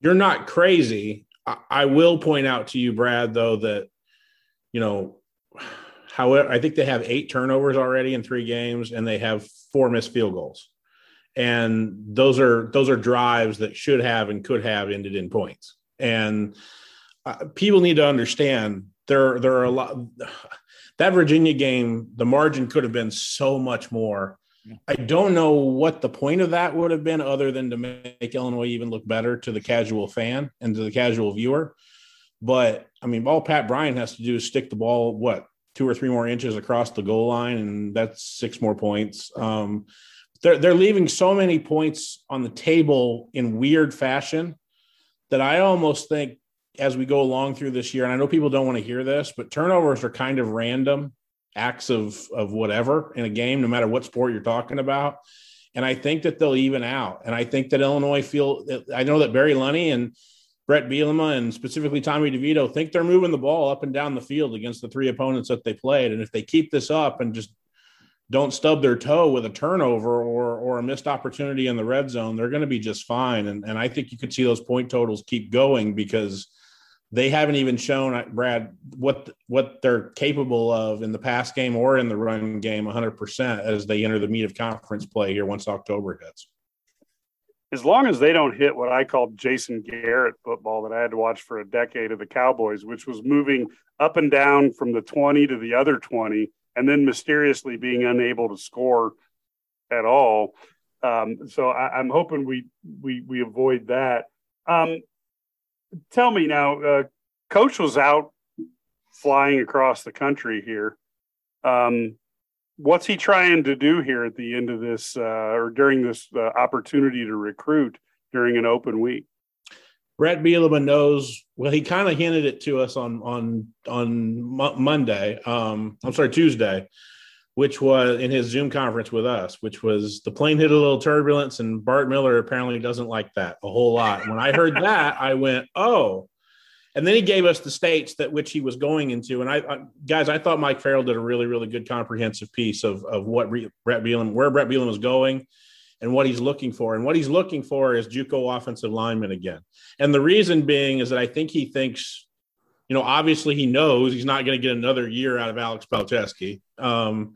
You're not crazy. I, will point out to you, Brad, though, that you know However, I think they have eight turnovers already in three games, and they have four missed field goals. And those are those are drives that should have and could have ended in points. And uh, people need to understand there there are a lot. That Virginia game, the margin could have been so much more. I don't know what the point of that would have been, other than to make Illinois even look better to the casual fan and to the casual viewer. But I mean, all Pat Bryant has to do is stick the ball what two or three more inches across the goal line, and that's six more points. Um, they're they're leaving so many points on the table in weird fashion that I almost think as we go along through this year, and I know people don't want to hear this, but turnovers are kind of random acts of of whatever in a game, no matter what sport you're talking about. And I think that they'll even out. And I think that Illinois feel. I know that Barry Lunney and Bret Bielema and specifically Tommy DeVito think they're moving the ball up and down the field against the three opponents that they played. And if they keep this up and just don't stub their toe with a turnover or or a missed opportunity in the red zone, they're going to be just fine. And and I think you could see those point totals keep going because they haven't even shown Brad what what they're capable of in the pass game or in the run game 100% as they enter the meat of conference play here once October hits as long as they don't hit what I called Jason Garrett football that I had to watch for a decade of the Cowboys, which was moving up and down from the 20 to the other 20 and then mysteriously being unable to score at all. Um, so I, am hoping we, we, we avoid that. Um, tell me now, uh, coach was out flying across the country here. Um, what's he trying to do here at the end of this uh, or during this uh, opportunity to recruit during an open week? Bret Bielema knows. Well, he kind of hinted it to us on on on Monday. Um, I'm sorry, Tuesday, which was in his Zoom conference with us, which was the plane hit a little turbulence, and Bart Miller apparently doesn't like that a whole lot. When I heard that, I went, "Oh, and then he gave us the states that which he was going into. And I, I guys, I thought Mike Farrell did a really, really good comprehensive piece of, of what Re, Bret Bielema, where Bret Bielema was going and what he's looking for. And what he's looking for is JUCO offensive lineman again. And the reason being is that I think he thinks, you know, obviously he knows he's not going to get another year out of Alex Palczewski. Um,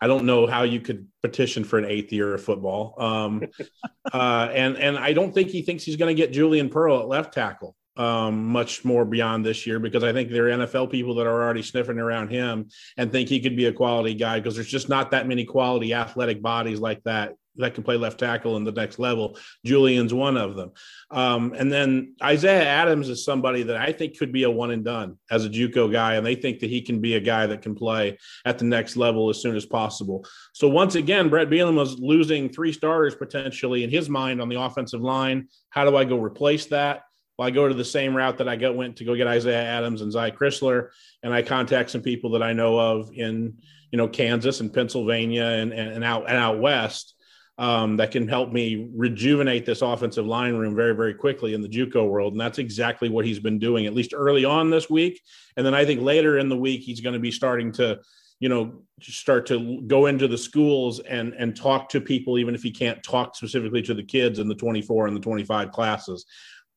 I don't know how you could petition for an eighth year of football. Um, uh, and and I don't think he thinks he's going to get Julian Pearl at left tackle um, much more beyond this year because I think there are NFL people that are already sniffing around him and think he could be a quality guy because there's just not that many quality athletic bodies like that that can play left tackle in the next level. Julian's one of them. Um, and then Isaiah Adams is somebody that I think could be a one and done as a JUCO guy, and they think that he can be a guy that can play at the next level as soon as possible. So once again, Bret Bielema was losing three starters potentially in his mind on the offensive line. How do I go replace that? Well, I go to the same route that I got went to go get Isaiah Adams and Zy Crisler, and I contact some people that I know of in you know Kansas and Pennsylvania and and, and out and out west um, that can help me rejuvenate this offensive line room very very quickly in the JUCO world, and that's exactly what he's been doing at least early on this week, and then I think later in the week he's going to be starting to you know start to go into the schools and and talk to people even if he can't talk specifically to the kids in the 24 and the 25 classes.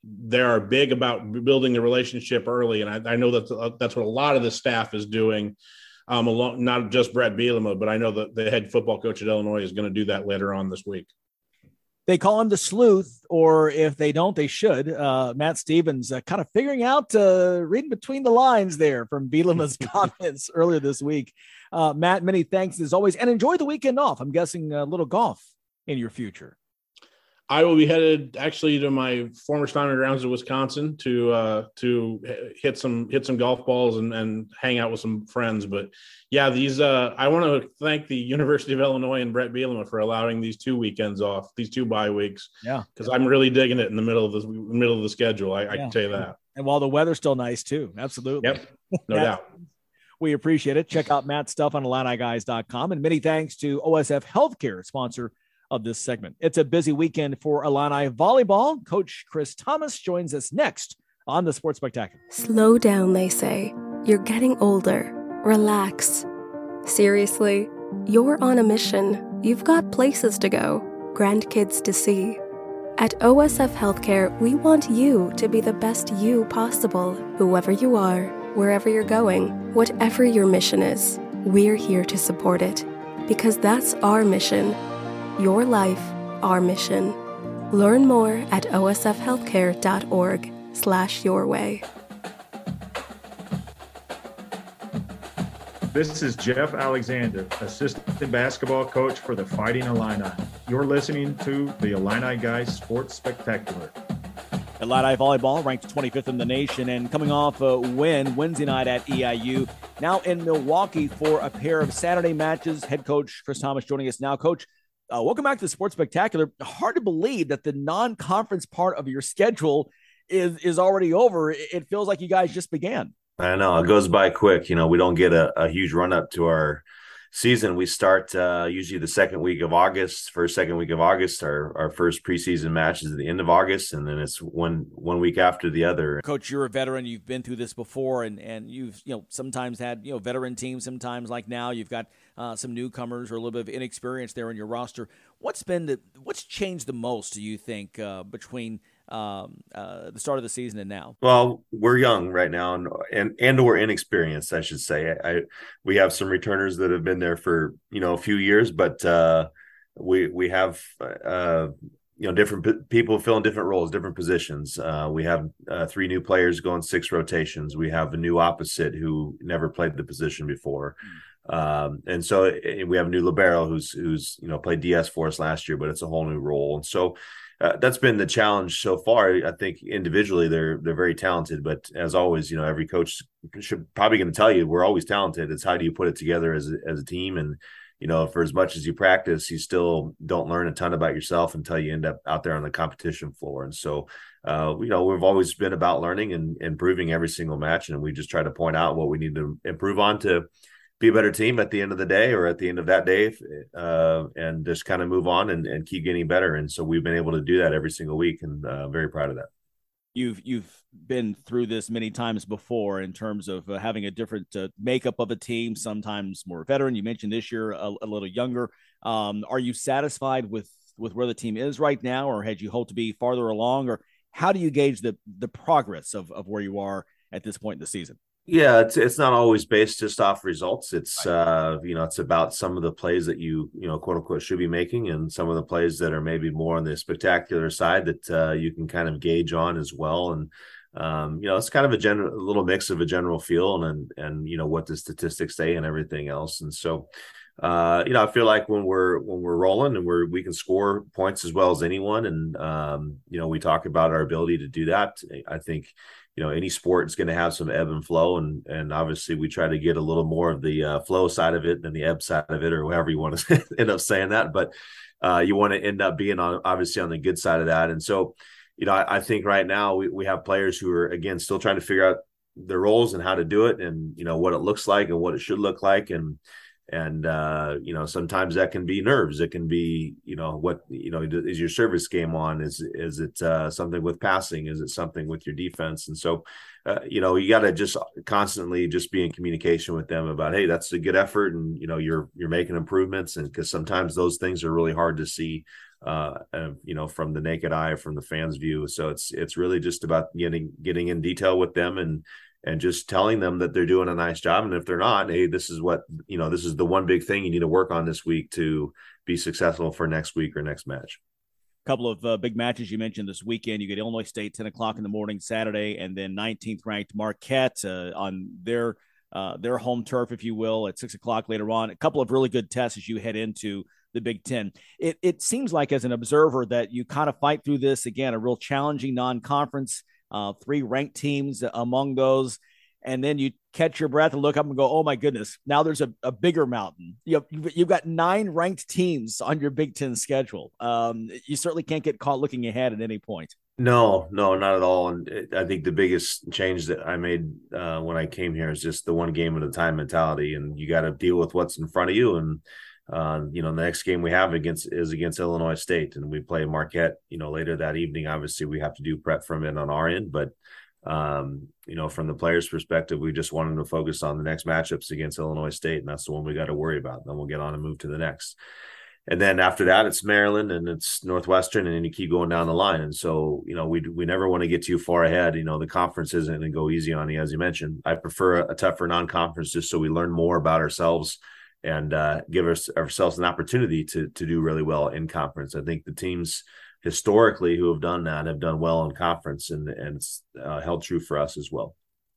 They are big about building the relationship early, and I, I know that uh, that's what a lot of the staff is doing. Um, along, not just Bret Bielema, but I know that the head football coach at Illinois is going to do that later on this week. They call him the sleuth, or if they don't, they should. Uh, Matt Stevens uh, kind of figuring out, uh, reading between the lines there from Bielema's comments earlier this week. Uh, Matt, many thanks as always, and enjoy the weekend off. I'm guessing a little golf in your future. I will be headed actually to my former stomping grounds in Wisconsin to uh, to hit some hit some golf balls and, and hang out with some friends. But yeah, these uh, I want to thank the University of Illinois and Bret Bielema for allowing these two weekends off, these two bye weeks. Yeah, because I'm really digging it in the middle of the middle of the schedule. I, yeah. I can tell you that. And while the weather's still nice too, absolutely. Yep, no doubt. We appreciate it. Check out Matt's stuff on IlliniGuys.com. And many thanks to OSF Healthcare, sponsor of this segment. It's a busy weekend for Illini volleyball. Coach Chris Tamas joins us next on the Sports Spectacular. Slow down, they say. You're getting older. Relax. Seriously, you're on a mission. You've got places to go, grandkids to see. At OSF Healthcare, we want you to be the best you possible, whoever you are, wherever you're going, whatever your mission is. We're here to support it because that's our mission your life, our mission. Learn more at osfhealthcare.org slash your way. This is Jeff Alexander, assistant basketball coach for the Fighting Illini. You're listening to the Illini Guys Sports Spectacular. Illini volleyball ranked 25th in the nation and coming off a win Wednesday night at EIU. Now in Milwaukee for a pair of Saturday matches. Head coach Chris Tamas joining us now. Coach, uh, welcome back to the Sports Spectacular. Hard to believe that the non-conference part of your schedule is is already over. It feels like you guys just began. I know it goes by quick. You know, we don't get a, a huge run up to our season. We start uh, usually the second week of August, first second week of August. Our our first preseason match is at the end of August, and then it's one one week after the other. Coach, you're a veteran. You've been through this before, and and you've you know sometimes had you know veteran teams. Sometimes like now, you've got uh, some newcomers or a little bit of inexperience there in your roster. What's been the what's changed the most? Do you think uh, between um, uh, the start of the season and now? Well, we're young right now, and and and we're inexperienced, I should say. I, I we have some returners that have been there for you know a few years, but uh, we we have uh, you know different p- people filling different roles, different positions. Uh, we have uh, three new players going six rotations. We have a new opposite who never played the position before. Um, and so eh, we have a new libero who's who's you know played DS for us last year, but it's a whole new role. And so uh, that's been the challenge so far. I think individually they're they're very talented, but as always, you know, every coach should probably going to tell you we're always talented. It's how do you put it together as a, as a team, and you know, for as much as you practice, you still don't learn a ton about yourself until you end up out there on the competition floor. And so, uh, you know, we've always been about learning and improving every single match, and we just try to point out what we need to improve on to be a better team at the end of the day or at the end of that day uh, and just kind of move on and, and, keep getting better. And so we've been able to do that every single week and uh, very proud of that. You've you've been through this many times before in terms of uh, having a different uh, makeup of a team sometimes more veteran. You mentioned this year a, a little younger. Um, are you satisfied with with where the team is right now or had you hoped to be farther along or how do you gauge the the progress of, of where you are at this point in the season yeah, it's it's not always based just off results. It's uh, you know, it's about some of the plays that you, you know, quote unquote should be making and some of the plays that are maybe more on the spectacular side that uh, you can kind of gauge on as well. And um, you know, it's kind of a general a little mix of a general feel and and you know what the statistics say and everything else. And so uh, you know, I feel like when we're when we're rolling and we're we can score points as well as anyone, and um, you know, we talk about our ability to do that. I think you know any sport is going to have some ebb and flow and and obviously we try to get a little more of the uh, flow side of it than the ebb side of it or however you want to end up saying that. But uh, you want to end up being on obviously on the good side of that. And so you know I, I, think right now we, we have players who are again still trying to figure out their roles and how to do it and you know what it looks like and what it should look like. And and uh, you know sometimes that can be nerves. It can be you know what you know is your service game on? Is is it uh, something with passing? Is it something with your defense? And so uh, you know you got to just constantly just be in communication with them about hey that's a good effort and you know you're you're making improvements. And because sometimes those things are really hard to see uh, you know from the naked eye from the fans view. So it's it's really just about getting getting in detail with them and and just telling them that they're doing a nice job. And if they're not, hey, this is what, you know, this is the one big thing you need to work on this week to be successful for next week or next match. A couple of uh, big matches you mentioned this weekend. You get Illinois State 10 o'clock in the morning Saturday, and then 19th ranked Marquette uh, on their uh, their home turf, if you will, at six o'clock later on. A couple of really good tests as you head into the Big Ten. It, it seems like, as an observer, that you kind of fight through this again, a real challenging non conference, uh, three ranked teams among those. And then you catch your breath and look up and go, oh my goodness, now there's a, a bigger mountain. You have, you've, you've got nine ranked teams on your Big Ten schedule. Um, you certainly can't get caught looking ahead at any point. No, no, not at all. And it, I think the biggest change that I made uh, when I came here is just the one game at a time mentality, and you got to deal with what's in front of you. And uh, you know, the next game we have against is against Illinois State, and we play Marquette. You know, later that evening. Obviously, we have to do prep from it on our end, but um, you know, from the players' perspective, we just wanted to focus on the next matchups against Illinois State, and that's the one we got to worry about. Then we'll get on and move to the next. And then after that, it's Maryland and it's Northwestern, and you keep going down the line. And so, you know, we we never want to get too far ahead. You know, the conference isn't going to go easy on you, as you mentioned. I prefer a tougher non-conference just so we learn more about ourselves and uh, give us ourselves an opportunity to to do really well in conference. I think the teams historically who have done that have done well in conference, and and it's uh, held true for us as well.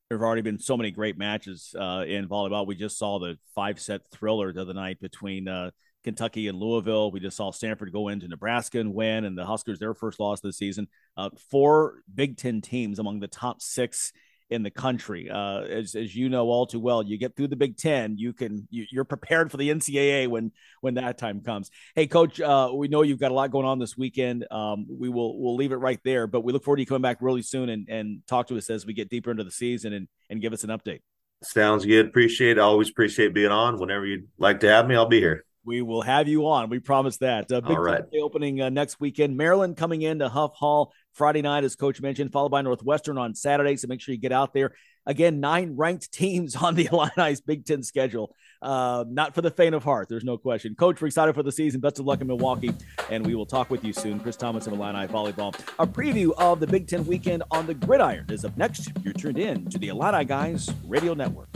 There have already been so many great matches uh, in volleyball. We just saw the five set thriller the other night between uh, Kentucky and Louisville. We just saw Stanford go into Nebraska and win, and the Huskers their first loss of the season. Uh, four Big Ten teams among the top six in the country. Uh, as, as you know all too well, you get through the Big Ten, you can you, are prepared for the NCAA when when that time comes. Hey, Coach, uh, we know you've got a lot going on this weekend. Um, we will we'll leave it right there, but we look forward to you coming back really soon and and talk to us as we get deeper into the season and and give us an update. Sounds good. Appreciate. It. always appreciate being on. Whenever you'd like to have me, I'll be here. We will have you on. We promise that. Uh, big All right. opening uh, next weekend. Maryland coming in to Huff Hall Friday night, as Coach mentioned, followed by Northwestern on Saturday. So make sure you get out there. Again, nine ranked teams on the Illini's Big Ten schedule. Uh, not for the faint of heart. There's no question. Coach, we're excited for the season. Best of luck in Milwaukee, and we will talk with you soon. Chris Tamas of Illini Volleyball. A preview of the Big Ten weekend on the gridiron is up next. You're tuned in to the Illini Guys Radio Network.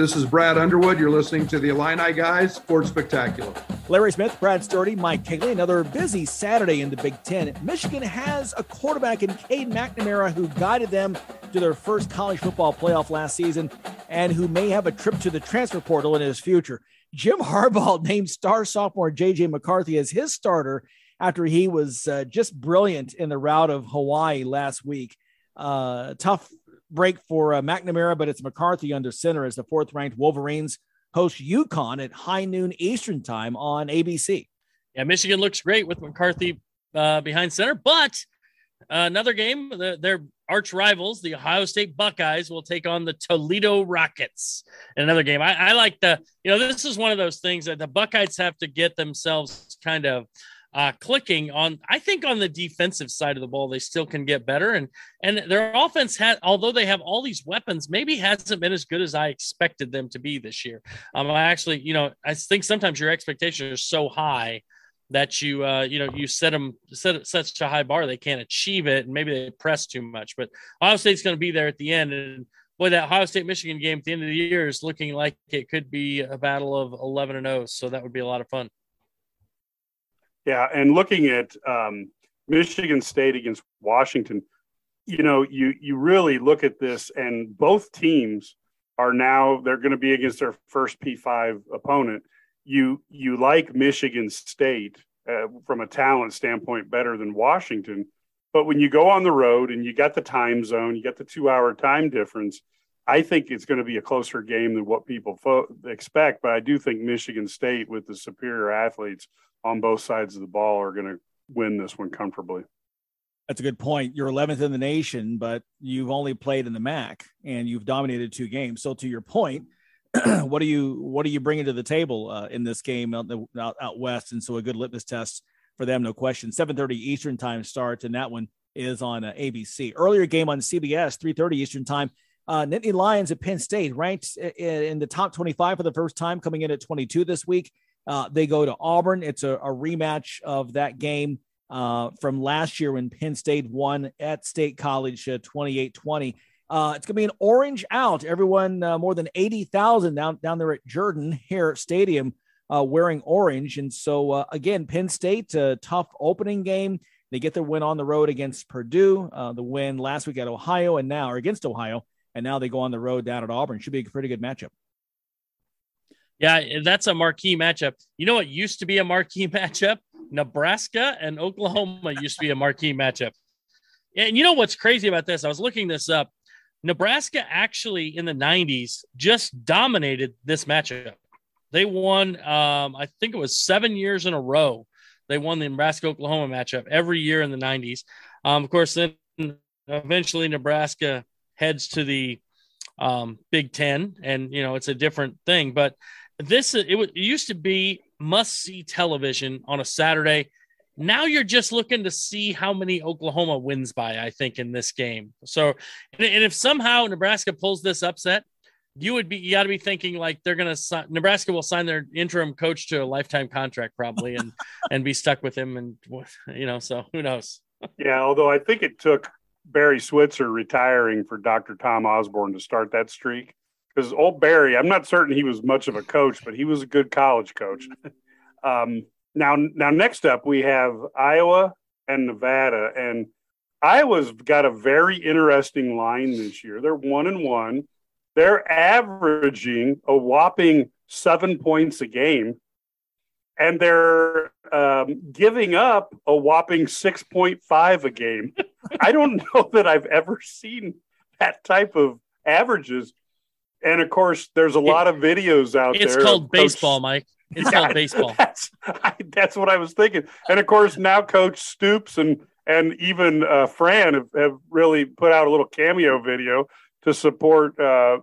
This is Brad Underwood. You're listening to the Illini Guys Sports Spectacular. Larry Smith, Brad Sturdy, Mike Kegley. Another busy Saturday in the Big Ten. Michigan has a quarterback in Cade McNamara who guided them to their first college football playoff last season and who may have a trip to the transfer portal in his future. Jim Harbaugh named star sophomore J.J. McCarthy as his starter after he was uh, just brilliant in the route of Hawaii last week. Uh, tough break for uh, McNamara, but it's McCarthy under center as the fourth ranked Wolverines host UConn at high noon Eastern time on ABC. Yeah, Michigan looks great with McCarthy uh, behind center, but uh, another game, the, their arch rivals, the Ohio State Buckeyes, will take on the Toledo Rockets in another game. I, I like the, you know, this is one of those things that the Buckeyes have to get themselves kind of uh, clicking on. I think on the defensive side of the ball, they still can get better. And and their offense had, although they have all these weapons, maybe hasn't been as good as I expected them to be this year. Um, I actually, you know, I think sometimes your expectations are so high that you uh, you know you set them set such a high bar they can't achieve it and maybe they press too much but ohio state's going to be there at the end and boy that ohio state michigan game at the end of the year is looking like it could be a battle of 11 and 0 so that would be a lot of fun yeah, and looking at um, Michigan State against Washington, you know, you you really look at this, and both teams are now they're going to be against their first P5 opponent. You you like Michigan State uh, from a talent standpoint better than Washington, but when you go on the road and you got the time zone, you got the two hour time difference. I think it's going to be a closer game than what people fo- expect, but I do think Michigan State, with the superior athletes, on both sides of the ball are going to win this one comfortably. That's a good point. You're 11th in the nation, but you've only played in the MAC and you've dominated two games. So to your point, what do you what do you bring to the table uh, in this game out, the, out, out west? And so a good litmus test for them, no question. 7:30 Eastern time starts, and that one is on uh, ABC. Earlier game on CBS, 3:30 Eastern time. Uh, Nittany Lions at Penn State ranked in the top 25 for the first time, coming in at 22 this week. Uh, they go to Auburn. It's a, a rematch of that game uh, from last year when Penn State won at State College uh, 20. Uh, it's going to be an orange out. Everyone, uh, more than 80,000 down, down there at Jordan Hare Stadium uh, wearing orange. And so, again, Penn State, tough opening game. They get their win on the road against Purdue, uh, the win last week at Ohio, and now, or against Ohio, and now they go on the road down at Auburn. Should be a pretty good matchup. Yeah, that's a marquee matchup. You know what used to be a marquee matchup? Nebraska and Oklahoma used to be a marquee matchup. And you know what's crazy about this? I was looking this up. Nebraska actually in the 90s just dominated this matchup. They won, um, I think it was seven years in a row. They won the Nebraska Oklahoma matchup every year in the 90s. Um, of course, then eventually Nebraska heads to the um, Big Ten, and you know it's a different thing. But this it, it used to be must see television on a Saturday. Now you're just looking to see how many Oklahoma wins by, I think, in this game. So, and, and if somehow Nebraska pulls this upset, you would be you got to be thinking like they're gonna sign, Nebraska will sign their interim coach to a lifetime contract probably and and be stuck with him and you know so who knows. yeah, although I think it took Barry Switzer retiring for Dr. Tom Osborne to start that streak because old Barry, I'm not certain he was much of a coach, but he was a good college coach. um, now, now next up we have Iowa and Nevada, and Iowa's got a very interesting line this year. They're one and one. They're averaging a whopping seven points a game, and they're um, giving up a whopping six point five a game. I don't know that I've ever seen that type of averages. And of course, there's a lot of videos out it's there. It's called baseball, Coach... Mike. It's yeah, called baseball. That's, I, that's what I was thinking. And of course, now Coach Stoops and and even uh, Fran have, have really put out a little cameo video to support uh,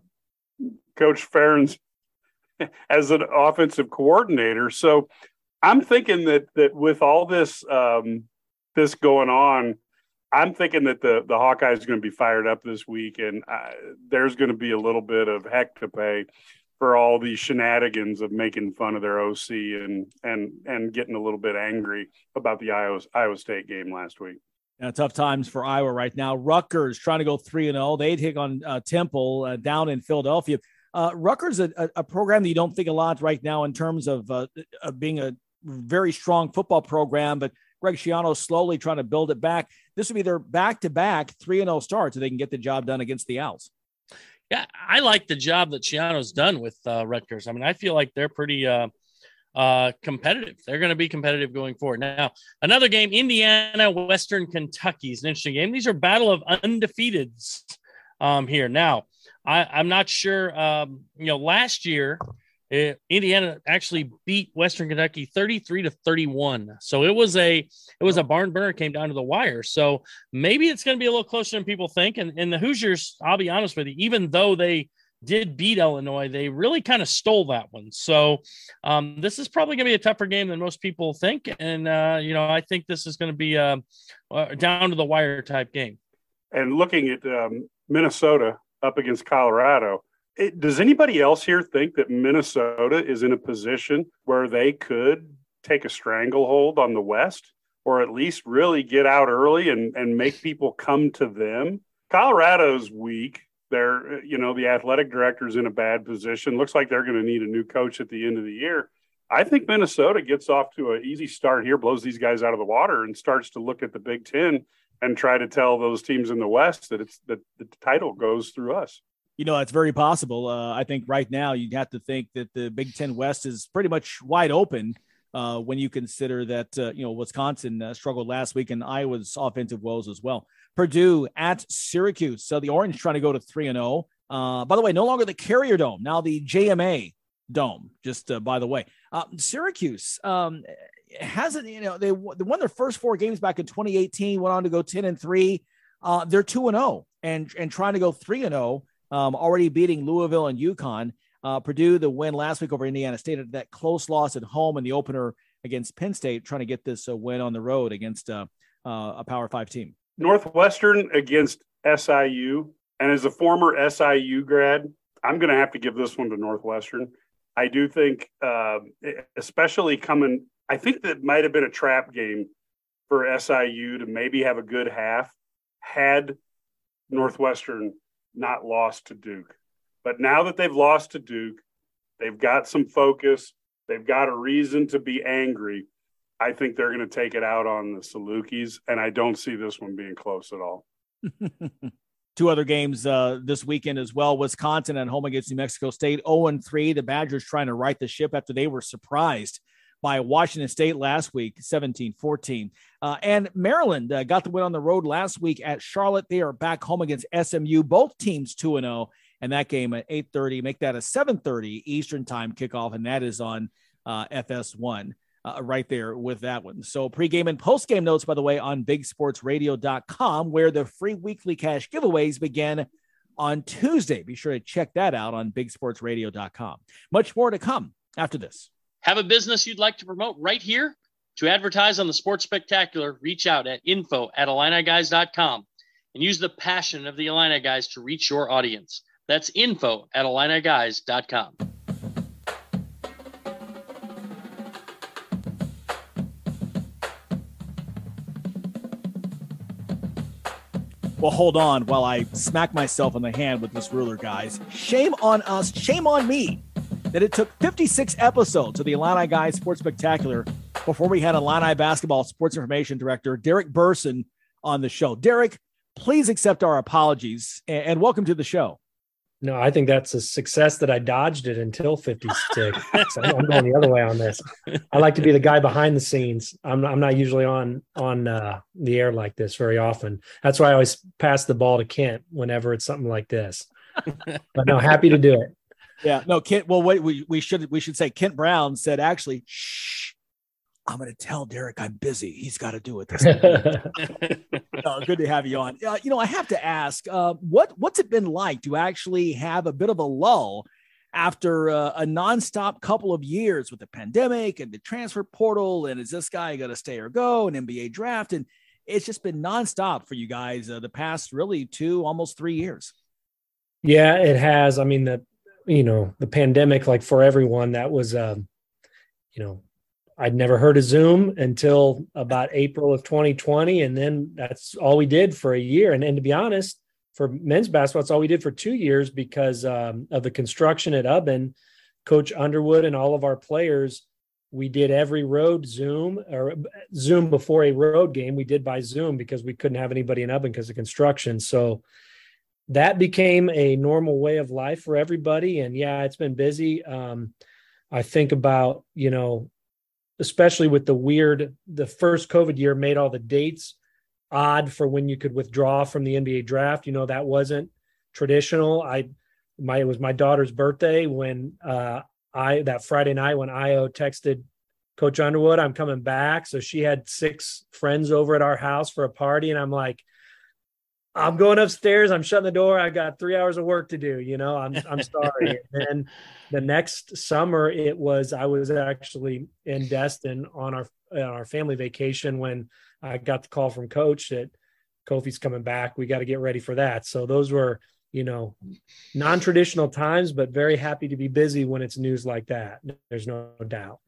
Coach Ferentz as an offensive coordinator. So I'm thinking that that with all this um, this going on, I'm thinking that the the Hawkeyes are going to be fired up this week, and uh, there's going to be a little bit of heck to pay for all these shenanigans of making fun of their OC and and and getting a little bit angry about the Iowa Iowa State game last week. Yeah, tough times for Iowa right now. Rutgers trying to go three and zero. Oh. They take on uh, Temple uh, down in Philadelphia. Uh, Rutgers a, a, program that you don't think a lot right now in terms of, uh, of being a very strong football program, but Greg Schiano slowly trying to build it back. This would be their back to back three and zero oh start, so they can get the job done against the Owls. Yeah, I like the job that Schiano's done with uh, Rutgers. I mean, I feel like they're pretty uh, uh, competitive. They're going to be competitive going forward. Now, another game, Indiana, Western Kentucky is an interesting game. These are battle of undefeateds um, here. Now, I, I'm not sure. Um, you know, last year it, Indiana actually beat Western Kentucky 33 to 31. So it was a it was a barn burner came down to the wire. So maybe it's going to be a little closer than people think. And, and the Hoosiers, I'll be honest with you, even though they did beat Illinois, they really kind of stole that one. So um, this is probably going to be a tougher game than most people think. And uh, you know, I think this is going to be a, a, down to the wire type game. And looking at um, Minnesota up against Colorado it, does anybody else here think that Minnesota is in a position where they could take a stranglehold on the West or at least really get out early and, and make people come to them? Colorado's weak. They're, you know, the athletic director's in a bad position. Looks like they're going to need a new coach at the end of the year. I think Minnesota gets off to an easy start here, blows these guys out of the water, and starts to look at the Big Ten and try to tell those teams in the West that it's that the title goes through us. You know, it's very possible. Uh, I think right now you'd have to think that the Big Ten West is pretty much wide open uh, when you consider that, uh, you know, Wisconsin uh, struggled last week and Iowa's offensive woes as well. Purdue at Syracuse. So the Orange trying to go to 3 and 0. Uh, by the way, no longer the Carrier Dome, now the JMA Dome, just uh, by the way. Syracuse um, hasn't, you know, they, they won their first four games back in 2018, went on to go 10 and 3. they're 2 and 0 and and trying to go 3 and 0 um, already beating Louisville and UConn. Uh, Purdue, the win last week over Indiana State, that close loss at home in the opener against Penn State, trying to get this uh, win on the road against uh, uh a Power Five team. Northwestern against SIU. And as a former SIU grad, I'm going to have to give this one to Northwestern. I do think, uh, especially coming, I think that might have been a trap game for SIU to maybe have a good half had Northwestern not lost to Duke. But now that they've lost to Duke, they've got some focus, they've got a reason to be angry. I think they're going to take it out on the Salukis, and I don't see this one being close at all. Two other games uh, this weekend as well. Wisconsin at home against New Mexico State, 0 3. The Badgers trying to right the ship after they were surprised by Washington State last week, 17 14. Uh, and Maryland uh, got the win on the road last week at Charlotte. They are back home against SMU. Both teams 2 0. And that game at 8:30, make that a 7:30 Eastern time kickoff, and that is on uh, FS1 uh, right there with that one. So pregame and postgame notes, by the way, on bigsportsradio.com, where the free weekly cash giveaways begin on Tuesday. Be sure to check that out on bigsportsradio.com. Much more to come after this. Have a business you'd like to promote right here? To advertise on the Sports Spectacular, reach out at info at IlliniGuys.com and use the passion of the Illini Guys to reach your audience. That's info at IlliniGuys.com. Well, hold on while I smack myself on the hand with this ruler, guys. Shame on us, shame on me that it took 56 episodes of the Illini Guys Sports Spectacular before we had Illini basketball sports information director Derek Burson on the show. Derek, please accept our apologies and welcome to the show. No, I think that's a success that I dodged it until 56. so I'm going the other way on this. I like to be the guy behind the scenes. I'm not, I'm not usually on on uh, the air like this very often. That's why I always pass the ball to Kent whenever it's something like this. but no, happy to do it. Yeah, no, Kent. Well, wait, we, we should we should say Kent Brown said actually, shh, I'm going to tell Derek I'm busy. He's got to do it. Oh, good to have you on. Uh, you know, I have to ask, uh, what what's it been like to actually have a bit of a lull after uh, a nonstop couple of years with the pandemic and the transfer portal, and is this guy going to stay or go? An NBA draft, and it's just been nonstop for you guys uh, the past really two, almost three years. Yeah, it has. I mean, the you know the pandemic, like for everyone, that was. Um, you know I'd never heard of Zoom until about April of 2020. And then that's all we did for a year. And, and to be honest, for men's basketball, it's all we did for two years because um, of the construction at Ubben. Coach Underwood and all of our players, we did every road Zoom or Zoom before a road game. We did by Zoom because we couldn't have anybody in Ubben because of construction. So that became a normal way of life for everybody. And yeah, it's been busy. Um, I think about, you know, especially with the weird, the first COVID year made all the dates odd for when you could withdraw from the NBA draft. You know, that wasn't traditional. I, my, it was my daughter's birthday when uh, I, that Friday night when Ayo texted Coach Underwood, I'm coming back. So she had six friends over at our house for a party. And I'm like, I'm going upstairs. I'm shutting the door. I got three hours of work to do. You know, I'm I'm sorry. and then the next summer, it was I was actually in Destin on our on our family vacation when I got the call from Coach that Kofi's coming back. We got to get ready for that. So those were you know non-traditional times, but very happy to be busy when it's news like that. There's no doubt.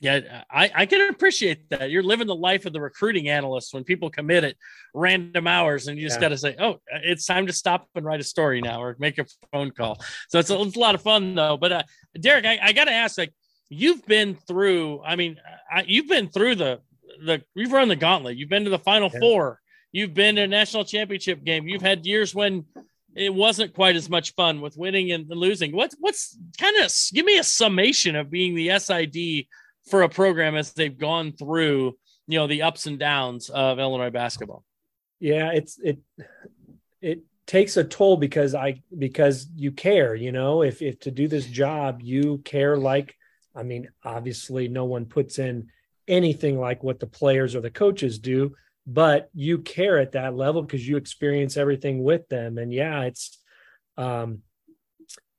Yeah, I, I can appreciate that. You're living the life of the recruiting analyst when people commit at random hours, and you just yeah. got to say, "Oh, it's time to stop and write a story now, or make a phone call." So it's a, it's a lot of fun though. But uh, Derek, I, I got to ask, like, you've been through. I mean, I, you've been through the the you've run the gauntlet. You've been to the Final yeah. Four. You've been to a national championship game. You've had years when it wasn't quite as much fun with winning and losing. What's what's kind of give me a summation of being the SID for a program as they've gone through, you know, the ups and downs of Illinois basketball. Yeah, it's it it takes a toll because I because you care, you know, if if to do this job you care like I mean, obviously no one puts in anything like what the players or the coaches do, but you care at that level because you experience everything with them. And yeah, it's um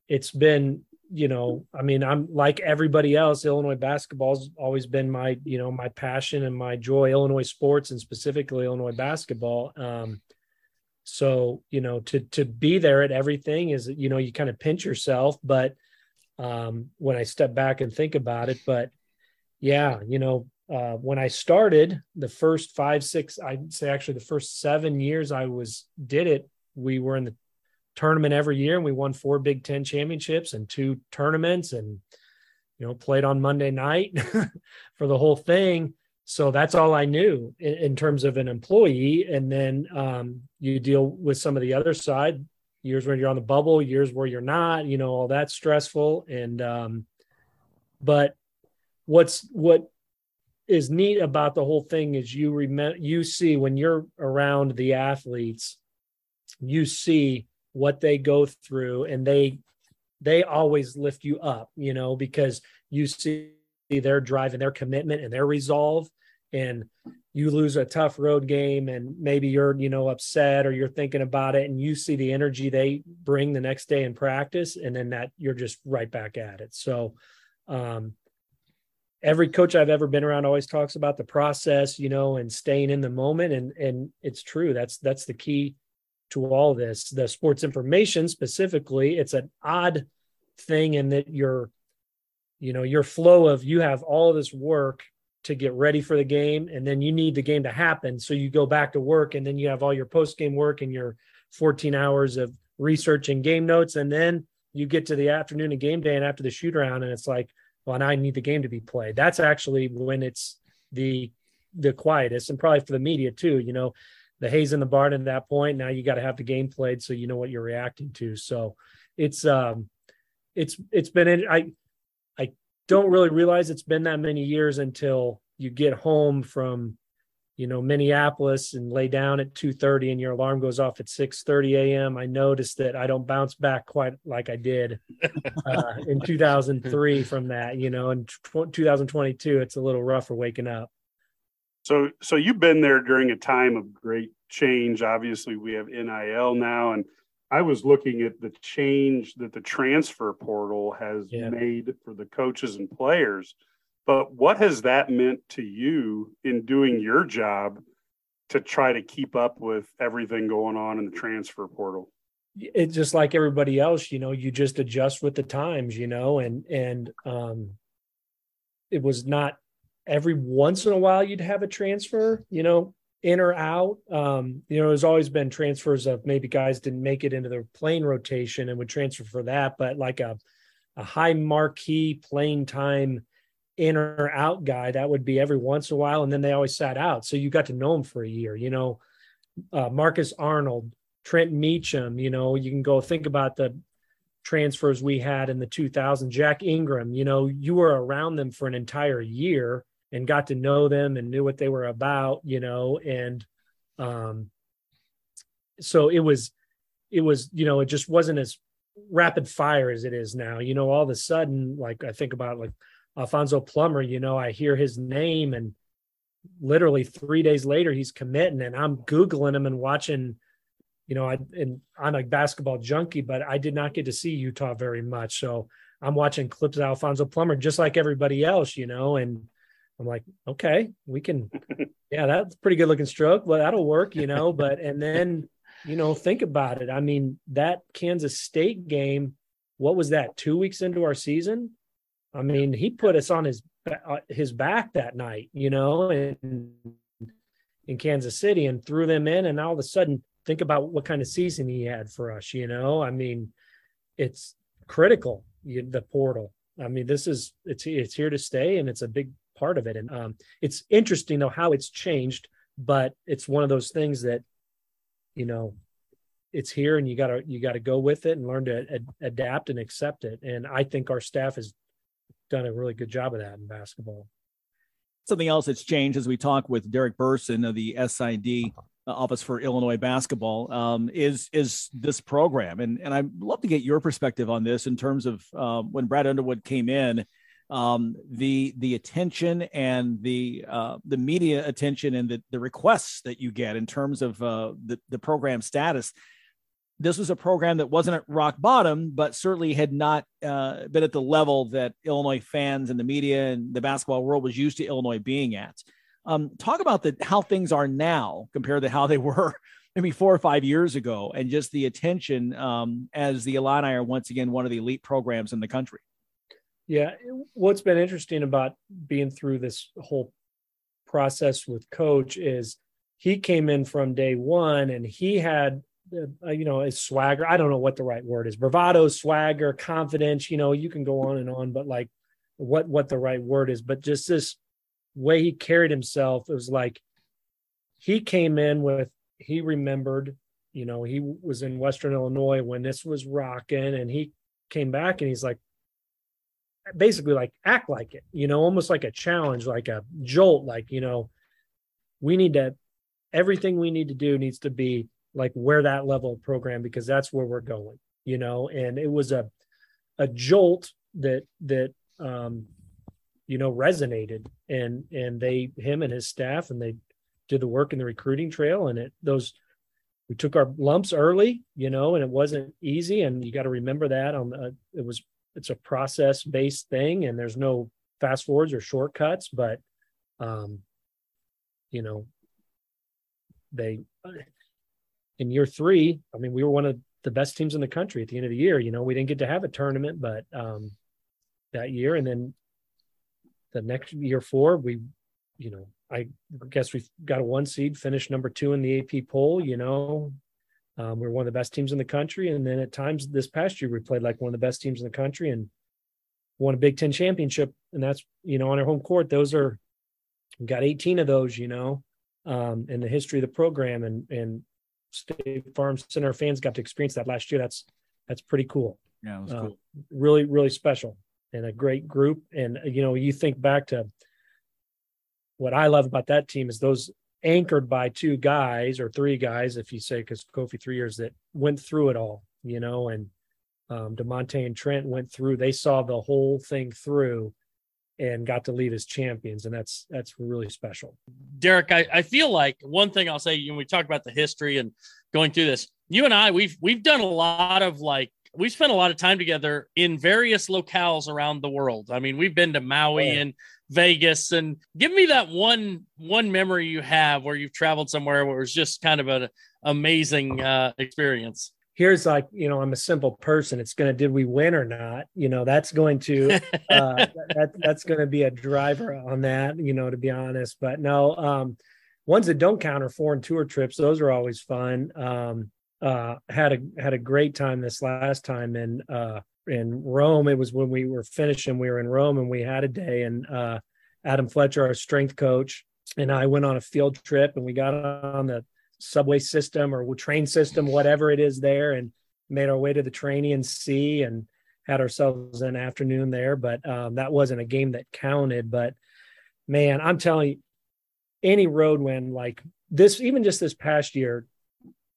it's been you know, I mean, I'm like everybody else. Illinois basketball's always been my, you know, my passion and my joy. Illinois sports and specifically Illinois basketball. Um, so you know, to to be there at everything is, you know, you kind of pinch yourself. But um, when I step back and think about it, but yeah, you know, uh, when I started the first five, six, I'd say actually the first seven years I was did it, we were in the tournament every year and we won four Big Ten championships and two tournaments and you know played on Monday night for the whole thing. so that's all I knew in, in, terms of an employee. And then um, you deal with some of the other side years when you're on the bubble, years where you're not, you know, all that's stressful. And, um, but what's, what is neat about the whole thing is you remember, you see when you're around the athletes, you see what they go through and they, they always lift you up, you know, because you see their drive and their commitment and their resolve and you lose a tough road game and maybe you're you know upset or you're thinking about it and you see the energy they bring the next day in practice and then that you're just right back at it. So um, every coach i've ever been around always talks about the process you know and staying in the moment and and it's true. That's that's the key to all this the sports information specifically it's an odd thing in that you're you know your flow of you have all this work to get ready for the game and then you need the game to happen. So you go back to work and then you have all your post game work and your 14 hours of research and game notes and then you get to the afternoon of game day and after the shoot around and it's like well now i need the game to be played. That's actually when it's the the quietest and probably for the media too you know the haze in the barn at that point now you got to have the game played so you know what you're reacting to. So it's um it's it's been i i don't really realize it's been that many years until you get home from you know minneapolis and lay down at 2.30 and your alarm goes off at 6.30 a.m i noticed that i don't bounce back quite like i did uh, in 2003 from that you know in 2022 it's a little rougher waking up so so you've been there during a time of great change obviously we have nil now and I was looking at the change that the transfer portal has yeah. made for the coaches and players. But what has that meant to you in doing your job to try to keep up with everything going on in the transfer portal? It's just like everybody else, you know, you just adjust with the times, you know, and and um it was not every once in a while you'd have a transfer, you know, in or out. Um, you know, there's always been transfers of maybe guys didn't make it into the plane rotation and would transfer for that, but like a a high marquee playing time in or out guy, that would be every once in a while, and then they always sat out. So you got to know him for a year. You know, uh, Marcus Arnold, Trent Meacham. You know, you can go think about the transfers we had in the 2000. Jack Ingram. You know, you were around them for an entire year and got to know them and knew what they were about, you know, and um, so it was, it was, you know, it just wasn't as rapid fire as it is now. You know, all of a sudden, like I think about like Alfonso Plummer, you know, I hear his name and literally three days later he's committing and I'm Googling him and watching, you know, I and I'm a basketball junkie, but I did not get to see Utah very much. So I'm watching clips of Alfonso Plummer just like everybody else, you know, and I'm like, okay, we can, yeah, that's pretty good looking stroke. Well, that'll work, you know. But and then, you know, think about it. I mean, that Kansas State game, what was that? Two weeks into our season. I mean, he put us on his uh, his back that night, you know, in in Kansas City, and threw them in, and all of a sudden, think about what kind of season he had for us. You know, I mean, it's critical. the portal. I mean, this is it's it's here to stay, and it's a big part of it. And um, it's interesting though how it's changed, but it's one of those things that, you know, it's here and you gotta you gotta go with it and learn to ad- adapt and accept it. And I think our staff has done a really good job of that in basketball. Something else that's changed as we talk with Derek Burson of the SID uh, Office for Illinois Basketball um, is is this program, and and I'd love to get your perspective on this in terms of uh, when Brad Underwood came in um, the the attention and the uh, the media attention and the, the requests that you get in terms of uh, the the program status. This was a program that wasn't at rock bottom, but certainly had not uh, been at the level that Illinois fans and the media and the basketball world was used to Illinois being at. Um, talk about the how things are now compared to how they were maybe four or five years ago, and just the attention um, as the Illini are once again one of the elite programs in the country. Yeah, what's been interesting about being through this whole process with coach is he came in from day one and he had uh, you know a swagger. I don't know what the right word is. Bravado swagger confidence you know you can go on and on but like what what the right word is. But just this way he carried himself, it was like he came in with he remembered, you know, he was in Western Illinois when this was rocking, and he came back and he's like, basically like act like it, you know, almost like a challenge, like a jolt, like you know, we need to everything we need to do needs to be like where that level of program because that's where we're going, you know, and it was a a jolt that that um you know resonated and and they him and his staff and they did the work in the recruiting trail and it those we took our lumps early you know and it wasn't easy and you got to remember that on the, it was it's a process based thing and there's no fast forwards or shortcuts but um you know they in year three i mean we were one of the best teams in the country at the end of the year you know we didn't get to have a tournament but um that year and then the next year four, we, you know, I guess we got a one seed, finished number two in the AP poll. You know, um, we are one of the best teams in the country, and then at times this past year we played like one of the best teams in the country and won a Big Ten championship, and that's you know on our home court. Those are got 18 of those, you know, um, in the history of the program, and and State Farm Center fans got to experience that last year. That's that's pretty cool. Yeah, it was Uh, cool. really, really special and a great group. And you know, you think back to what I love about that team is those anchored by two guys or three guys, if you say, because Kofi three years that went through it all, you know, and um, Da'Monte and Trent went through. They saw the whole thing through and got to leave as champions, and that's that's really special. Derek, I, I feel like one thing I'll say, you know, we talked about the history and going through this. You and I, we've we've done a lot of like we spent a lot of time together in various locales around the world. I mean, we've been to Maui Oh, yeah. and Vegas, and give me that one one memory you have where you've traveled somewhere where it was just kind of an amazing uh, experience. Here's like, you know, I'm a simple person. It's gonna did we win or not? You know, that's going to uh, that that's going to be a driver on that, you know, to be honest. But no, um, ones that don't count are foreign tour trips. Those are always fun. Um, uh, had a had a great time this last time in uh, in Rome. It was when we were finishing. We were in Rome and we had a day. And uh, Adam Fletcher, our strength coach, and I went on a field trip and we got on the subway system or train system, whatever it is there, and made our way to the Terranean Sea and had ourselves an afternoon there. But um, that wasn't a game that counted. But man, I'm telling you, any road win like this, even just this past year,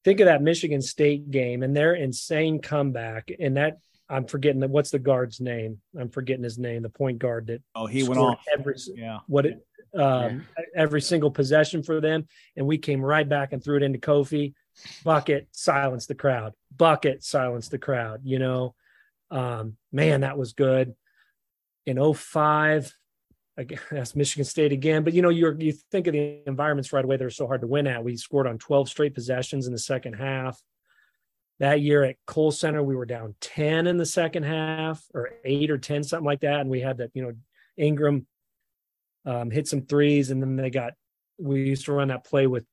think of that Michigan State game and their insane comeback. And that I'm forgetting that what's the guard's name? I'm forgetting his name, the point guard that Oh, he went scored off. every Yeah. what it um every single possession for them and we came right back and threw it into Kofi bucket silence the crowd bucket silence the crowd you know um man that was good in 05 again, that's Michigan State again but you know you're you think of the environments right away they're so hard to win at we scored on 12 straight possessions in the second half that year at Kohl Center we were down 10 in the second half or 8 or 10 something like that and we had that you know Ingram um, hit some threes, and then they got. We used to run that play with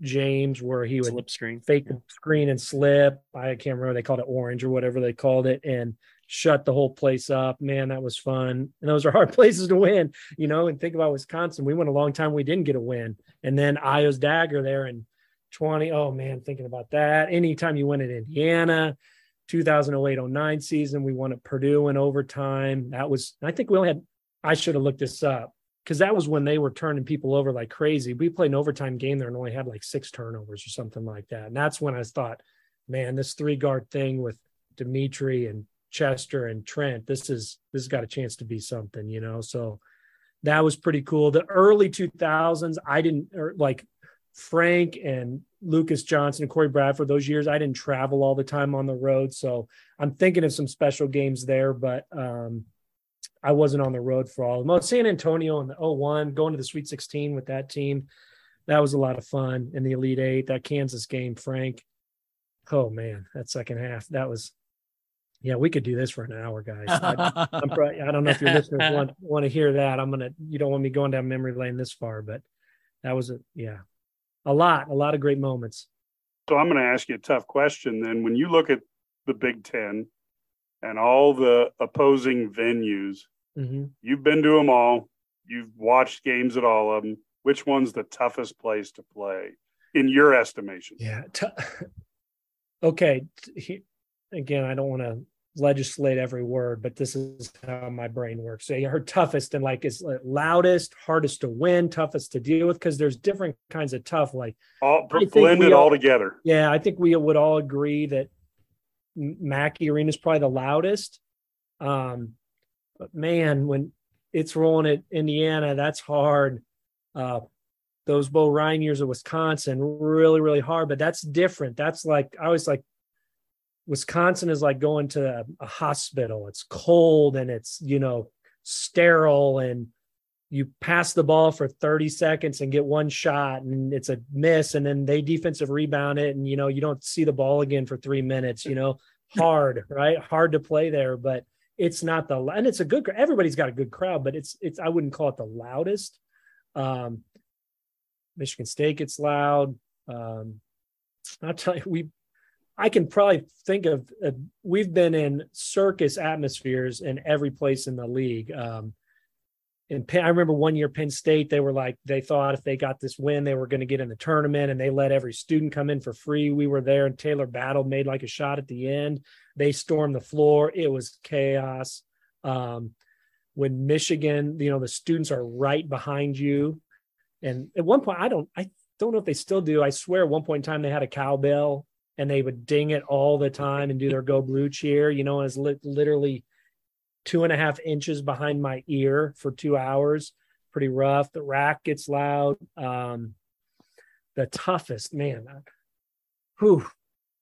James where he would Slip screen. fake the screen and slip. I can't remember they called it orange or whatever they called it, and shut the whole place up. Man, that was fun. And those are hard places to win, you know. And think about Wisconsin. We went a long time. We didn't get a win, and then Ayo's dagger there in 20. Oh man, thinking about that. Anytime you win at Indiana. 2008-09 season we won at Purdue in overtime that was I think we only had I should have looked this up because that was when they were turning people over like crazy. We played an overtime game there and only had like six turnovers or something like that. And that's when I thought, man, this three guard thing with Demetri and Chester and Trent, this is this has got a chance to be something, you know. So that was pretty cool. The early 2000s, I didn't or like Frank and Lucas Johnson and Cory Bradford, those years, I didn't travel all the time on the road. So I'm thinking of some special games there, but um, I wasn't on the road for all of them. Oh, San Antonio in the 01, going to the Sweet 16 with that team. That was a lot of fun in the Elite Eight. That Kansas game, Frank. Oh man, that second half. That was yeah, we could do this for an hour, guys. I, I'm probably, I don't know if your listeners want want to hear that. I'm gonna you don't want me going down memory lane this far, but that was a yeah. A lot, a lot of great moments. So I'm going to ask you a tough question then. When you look at the Big Ten and all the opposing venues, hmm you've been to them all. you've watched games at all of them. Which one's the toughest place to play in your estimation? Yeah. T- okay. He, again, I don't want to legislate every word, but this is how my brain works. So her toughest and like is loudest, hardest to win, toughest to deal with because there's different kinds of tough. Like all blended all, all together. Yeah, I think we would all agree that Mackey Arena is probably the loudest. Um, but man, when it's rolling at Indiana, that's hard. Uh, those Bo Ryan years of Wisconsin, really, really hard. But that's different. That's like I was like, Wisconsin is like going to a, hospital. It's cold and it's you know sterile and you pass the ball for 30 seconds and get one shot and it's a miss and then they defensive rebound it and you know you don't see the ball again for three minutes you know hard right? Hard to play there but it's not the and it's a good everybody's got a good crowd but it's it's i wouldn't call it the loudest. Um michigan state gets loud. Um i'll tell you we i can probably think of uh, we've been in circus atmospheres in every place in the league um and Penn, I remember one year Penn State, they were like, they thought if they got this win, they were going to get in the tournament and they let every student come in for free. We were there and Taylor Battle made like a shot at the end. They stormed the floor. It was chaos. Um, when Michigan, you know, the students are right behind you. And at one point, I don't, I don't know if they still do. I swear at one point in time, they had a cowbell and they would ding it all the time and do their go blue cheer, you know, as li- literally two and a half inches behind my ear for two hours. Pretty rough. The rack gets loud. Um, the toughest, man. Whew,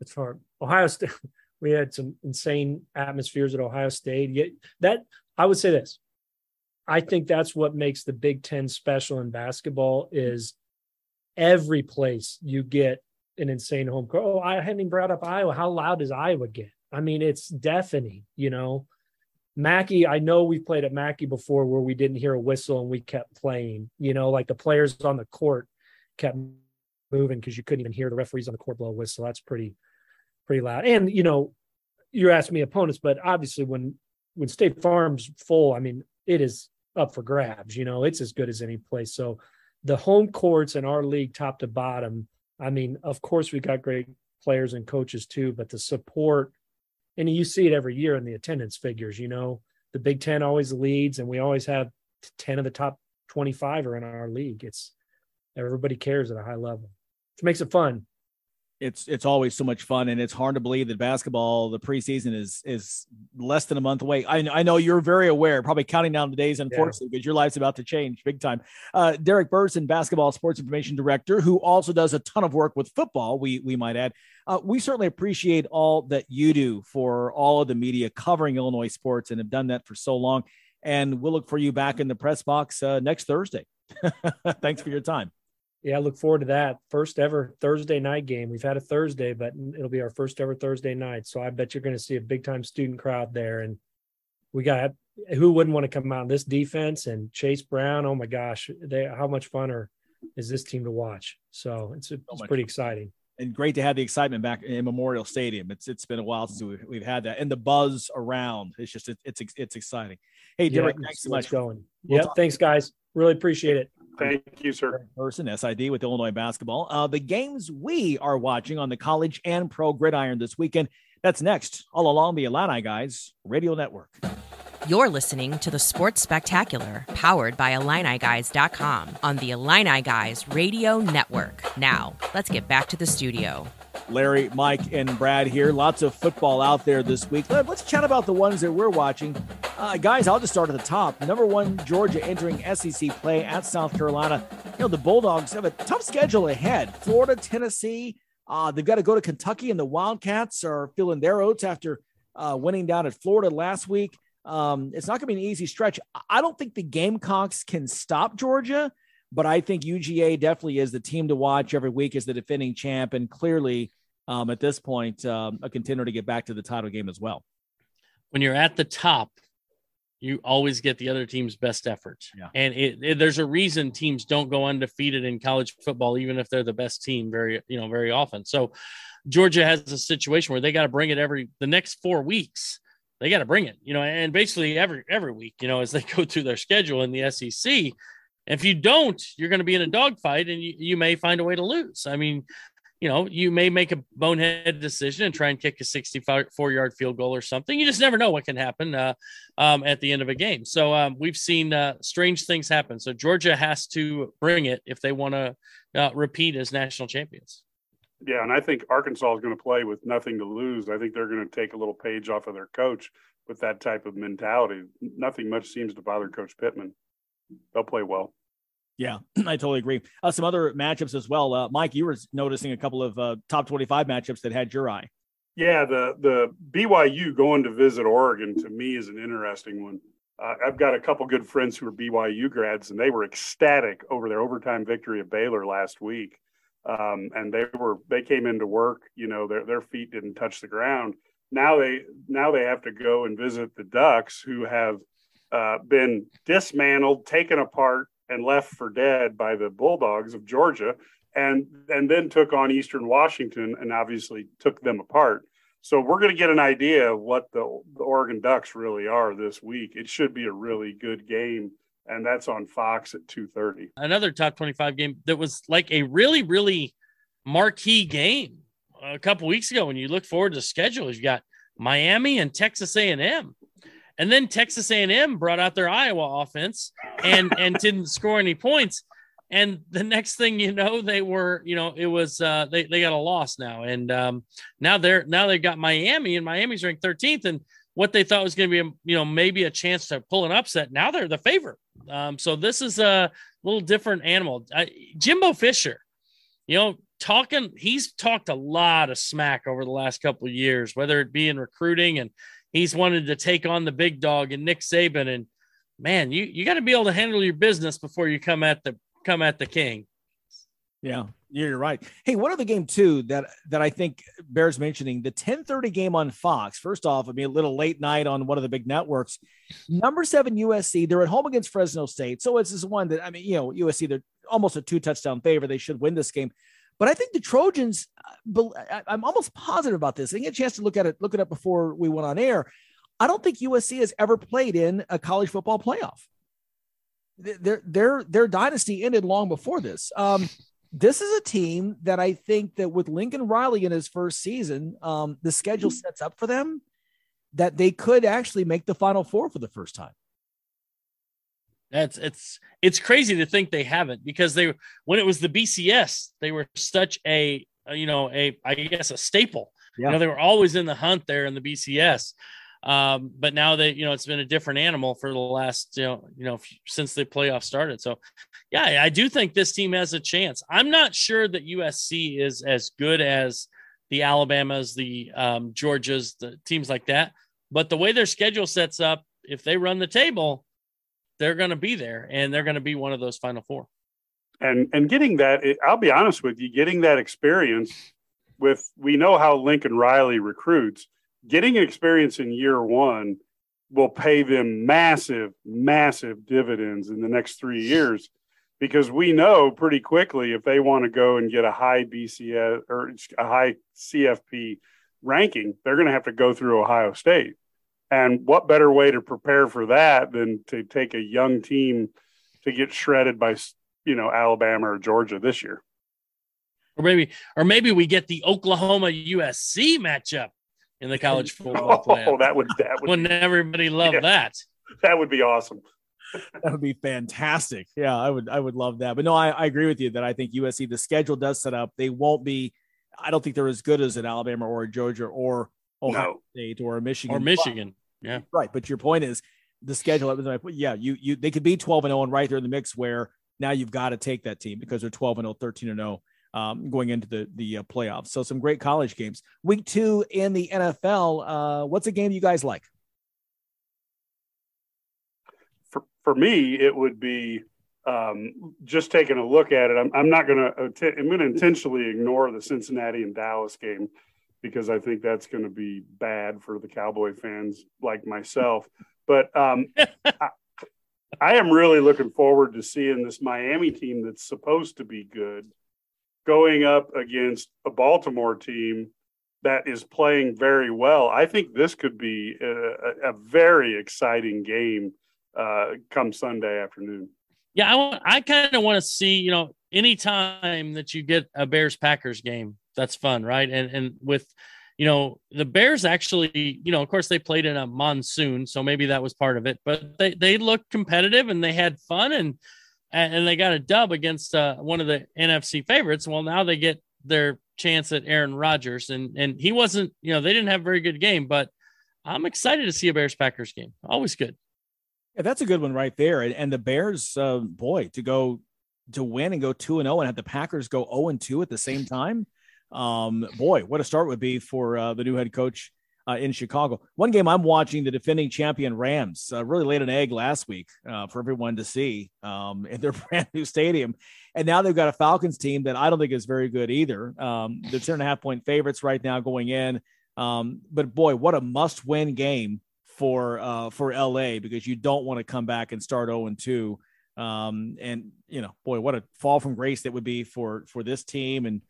it's hard. Ohio State, we had some insane atmospheres at Ohio State. Yet that I would say this. I think that's what makes the Big Ten special in basketball is every place you get an insane home court. Oh, I hadn't even brought up Iowa. How loud does Iowa get? I mean, it's deafening, you know. Mackey, I know we've played at Mackey before where we didn't hear a whistle and we kept playing. You know, like the players on the court kept moving because you couldn't even hear the referees on the court blow a whistle. That's pretty, pretty loud. And you know, you're asking me opponents, but obviously when when State Farm's full, I mean, it is up for grabs. You know, it's as good as any place. So the home courts in our league, top to bottom. I mean, of course, we got great players and coaches too, but the support and you see it every year in the attendance figures. You know, the Big Ten always leads, and we always have ten of the top twenty-five are in our league. It's everybody cares at a high level, which makes it fun it's it's always so much fun and it's hard to believe that basketball the preseason is is less than a month away. I, I know you're very aware probably counting down the days unfortunately yeah. because your life's about to change big time. Uh, derek burson basketball sports information director who also does a ton of work with football we we might add. Uh, we certainly appreciate all that you do for all of the media covering illinois sports and have done that for so long. And we'll look for you back in the press box uh, next thursday. Thanks for your time yeah, I look forward to that. First ever Thursday night game. We've had a Thursday, but it'll be our first ever Thursday night. So I bet you're going to see a big time student crowd there. And we got who wouldn't want to come out this defense and Chase Brown. Oh my gosh, they, how much fun are, is this team to watch? So it's, it's so pretty exciting. And great to have the excitement back in Memorial Stadium. It's it's been a while since we've, we've had that, and the buzz around. It's just it, it's it's exciting. Hey, Derek, yeah, thanks so much. Going. We'll yeah, thanks, guys. Really appreciate it. Thank you, sir. Burson SID with Illinois basketball. Uh, the games we are watching on the college and pro gridiron this weekend. That's next, all along the Illini Guys Radio Network. You're listening to the Sports Spectacular, powered by IlliniGuys.com on the Illini Guys Radio Network. Now, let's get back to the studio. Larry, Mike, and Brad here. Lots of football out there this week. Let's chat about the ones that we're watching. Uh, guys, I'll just start at the top. Number one, Georgia entering SEC play at South Carolina. You know, the Bulldogs have a tough schedule ahead Florida, Tennessee. Uh, they've got to go to Kentucky, and the Wildcats are feeling their oats after uh, winning down at Florida last week. Um, it's not going to be an easy stretch. I don't think the Gamecocks can stop Georgia, but I think UGA definitely is the team to watch every week as the defending champ, and clearly um, at this point um, a contender to get back to the title game as well. When you're at the top, you always get the other team's best effort. Yeah. And it, it, there's a reason teams don't go undefeated in college football, even if they're the best team very, you know, very often. So Georgia has a situation where they got to bring it every, the next four weeks they got to bring it, you know, and basically every every week, you know, as they go through their schedule in the SEC. If you don't, you're going to be in a dogfight and you, you may find a way to lose. I mean, you know, you may make a bonehead decision and try and kick a 64 yard field goal or something. You just never know what can happen uh, um, at the end of a game. So um, we've seen uh, strange things happen. So Georgia has to bring it if they want to uh, repeat as national champions. Yeah, and I think Arkansas is going to play with nothing to lose. I think they're going to take a little page off of their coach with that type of mentality. Nothing much seems to bother Coach Pittman. They'll play well. Yeah, I totally agree. Uh, some other matchups as well. Uh, Mike, you were noticing a couple of uh, top 25 matchups that had your eye. Yeah, the the BYU going to visit Oregon to me is an interesting one. Uh, I've got a couple good friends who are BYU grads, and they were ecstatic over their overtime victory at Baylor last week. Um, and they were they came into work, you know, their their feet didn't touch the ground. Now they now they have to go and visit the Ducks, who have uh, been dismantled, taken apart, and left for dead by the Bulldogs of Georgia, and and then took on Eastern Washington and obviously took them apart. So we're going to get an idea of what the, the Oregon Ducks really are this week. It should be a really good game, and that's on Fox at two thirty. Another top twenty-five game that was like a really really marquee game a couple weeks ago. When you look forward to schedule, you've got Miami and Texas A and M and then Texas A&M brought out their Iowa offense and and didn't score any points. And the next thing you know, they were, you know, it was uh, they they got a loss now, and um, now they're now they've got Miami, and Miami's ranked 13th, and what they thought was going to be, a, you know, maybe a chance to pull an upset. Now they're the favorite. Um, so this is a little different animal. Jimbo Fisher, you know, talking, he's talked a lot of smack over the last couple of years, whether it be in recruiting and he's wanted to take on the big dog and Nick Saban. And man, you you got to be able to handle your business before you come at the come at the king. Yeah, you're right. Hey, one other game too that that I think bears mentioning the 10:30 game on Fox. First off, I mean a little late night on one of the big networks. Number seven USC. They're at home against Fresno State, so it's this one that I mean, you know, USC they're almost a two touchdown favor. They should win this game. But I think the Trojans, uh, I'm almost positive about this. I didn't get a chance to look at it, look it up before we went on air. I don't think USC has ever played in a college football playoff. Their their their dynasty ended long before this. Um, this is a team that I think that with Lincoln Riley in his first season, um, the schedule sets up for them that they could actually make the Final Four for the first time. That's it's it's crazy to think they haven't because they when it was the BCS they were such a, you know a I guess a staple. Yeah. You know they were always in the hunt there in the BCS. Um, but now they you know it's been a different animal for the last you know you know since the playoff started. So yeah, I do think this team has a chance. I'm not sure that USC is as good as the Alabamas, the um, Georgias, the teams like that. But the way their schedule sets up, if they run the table, they're going to be there and they're going to be one of those final four. And and getting that, I'll be honest with you, getting that experience with we know how Lincoln Riley recruits. Getting an experience in year one will pay them massive, massive dividends in the next three years because we know pretty quickly if they want to go and get a high BCS or a high CFP ranking, they're going to have to go through Ohio State. And what better way to prepare for that than to take a young team to get shredded by, you know, Alabama or Georgia this year? Or maybe, or maybe we get the Oklahoma USC matchup in the college football oh, playoff. Oh, that would that would wouldn't everybody love yeah, that? That would be awesome. that would be fantastic. Yeah, I would I would love that. But no, I, I agree with you that I think USC the schedule does set up. They won't be. I don't think they're as good as an Alabama or a Georgia or Ohio no. State or Michigan. Or Michigan. But, yeah. Right. But your point is the schedule. Yeah, you you they could be 12 and 0 and right there in the mix where now you've got to take that team because they're 12 and 0, 13 and 0 um, going into the the uh, playoffs. So some great college games. Week two in the NFL. Uh, what's a game you guys like? For for me, it would be um, just taking a look at it. I'm, I'm not going to. I'm going to intentionally ignore the Cincinnati and Dallas game because I think that's going to be bad for the Cowboy fans like myself. But um, I, I, am really looking forward to seeing this Miami team that's supposed to be good going up against a Baltimore team that is playing very well. I think this could be a, a very exciting game uh, come Sunday afternoon. Yeah, I, I kind of want to see, you know, anytime that you get a Bears Packers game, that's fun, right? And and with you know, the Bears actually, you know, of course they played in a monsoon, so maybe that was part of it, but they they looked competitive and they had fun and and they got a dub against uh, one of the NFC favorites. Well, now they get their chance at Aaron Rodgers and and he wasn't, you know, they didn't have a very good game, but I'm excited to see a Bears Packers game. Always good. Yeah, that's a good one right there. And, and the Bears, uh, boy, to go to win and go two and zero, and have the Packers go zero and two at the same time. Um, boy, what a start would be for uh, the new head coach uh, in Chicago. One game I'm watching, the defending champion Rams uh, really laid an egg last week uh, for everyone to see um, in their brand new stadium, and now they've got a Falcons team that I don't think is very good either. Um, they're ten and a half point favorites right now going in, um, but boy, what a must win game for uh, for LA because you don't want to come back and start 0 and 2. Um, and you know, boy, what a fall from grace that would be for for this team and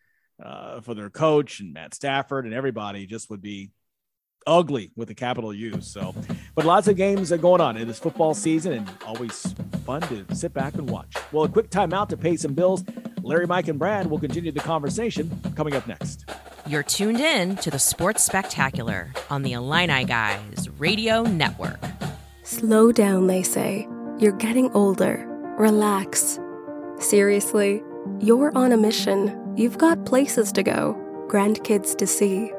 uh, for their coach and Matt Stafford and everybody. Just would be ugly with a capital U. So, but lots of games are going on in this football season, and always fun to sit back and watch. Well, a quick timeout to pay some bills. Larry, Mike, and Brad will continue the conversation coming up next. You're tuned in to the Sports Spectacular on the Illini Guys Radio Network. Slow down, they say. You're getting older. Relax. Seriously, you're on a mission. You've got places to go, grandkids to see.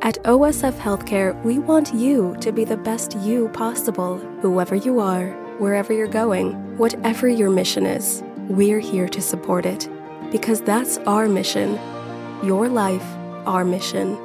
At OSF Healthcare, we want you to be the best you possible, whoever you are, wherever you're going, whatever your mission is. We're here to support it because that's our mission. Your life our mission.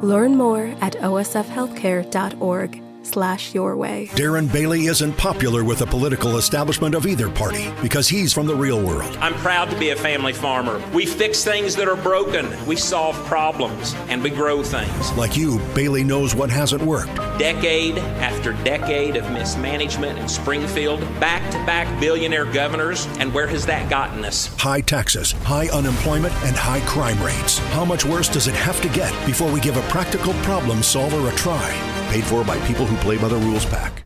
Learn more at osfhealthcare.org slash your way. Darren Bailey isn't popular with the political establishment of either party because he's from the real world. I'm proud to be a family farmer. We fix things that are broken, we solve problems, and we grow things. Like you, Bailey knows what hasn't worked. Decade after decade of mismanagement in Springfield, back to back billionaire governors, and where has that gotten us? High taxes, high unemployment, and high crime rates. How much worse does it have to get before we give a practical problem solver a try? Paid for by people who play by the rules pack.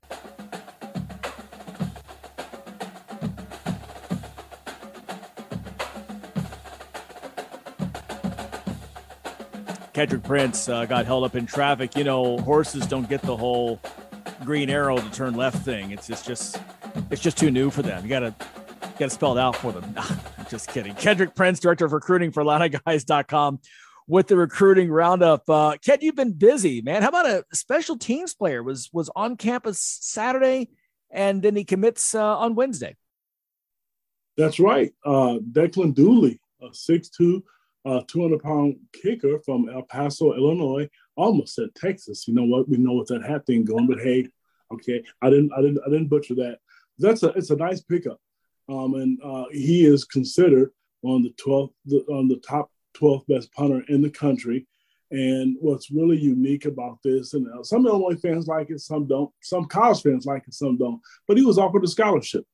Kedrick Prince uh, got held up in traffic. You know, horses don't get the whole green arrow to turn left thing. It's, it's just it's just too new for them. You gotta gotta spell it out for them. Just kidding. Kedrick Prince, director of recruiting for IlliniGuys.com with the recruiting roundup. Uh, Ken, you've been busy, man. How about a special teams player was was on campus Saturday, and then he commits uh, on Wednesday. That's right. Uh, Declan Dooley, a 6'2", uh, 200 pound kicker from El Paso, Illinois. Almost said Texas. You know what? We know what that hat thing going, but hey, okay, I didn't, I didn't, I didn't butcher that. That's a, it's a nice pickup, um, and uh, he is considered on the 12th, the, on the top 12th best punter in the country. And what's really unique about this, and uh, some Illinois fans like it, some don't. Some college fans like it, some don't. But he was offered a scholarship.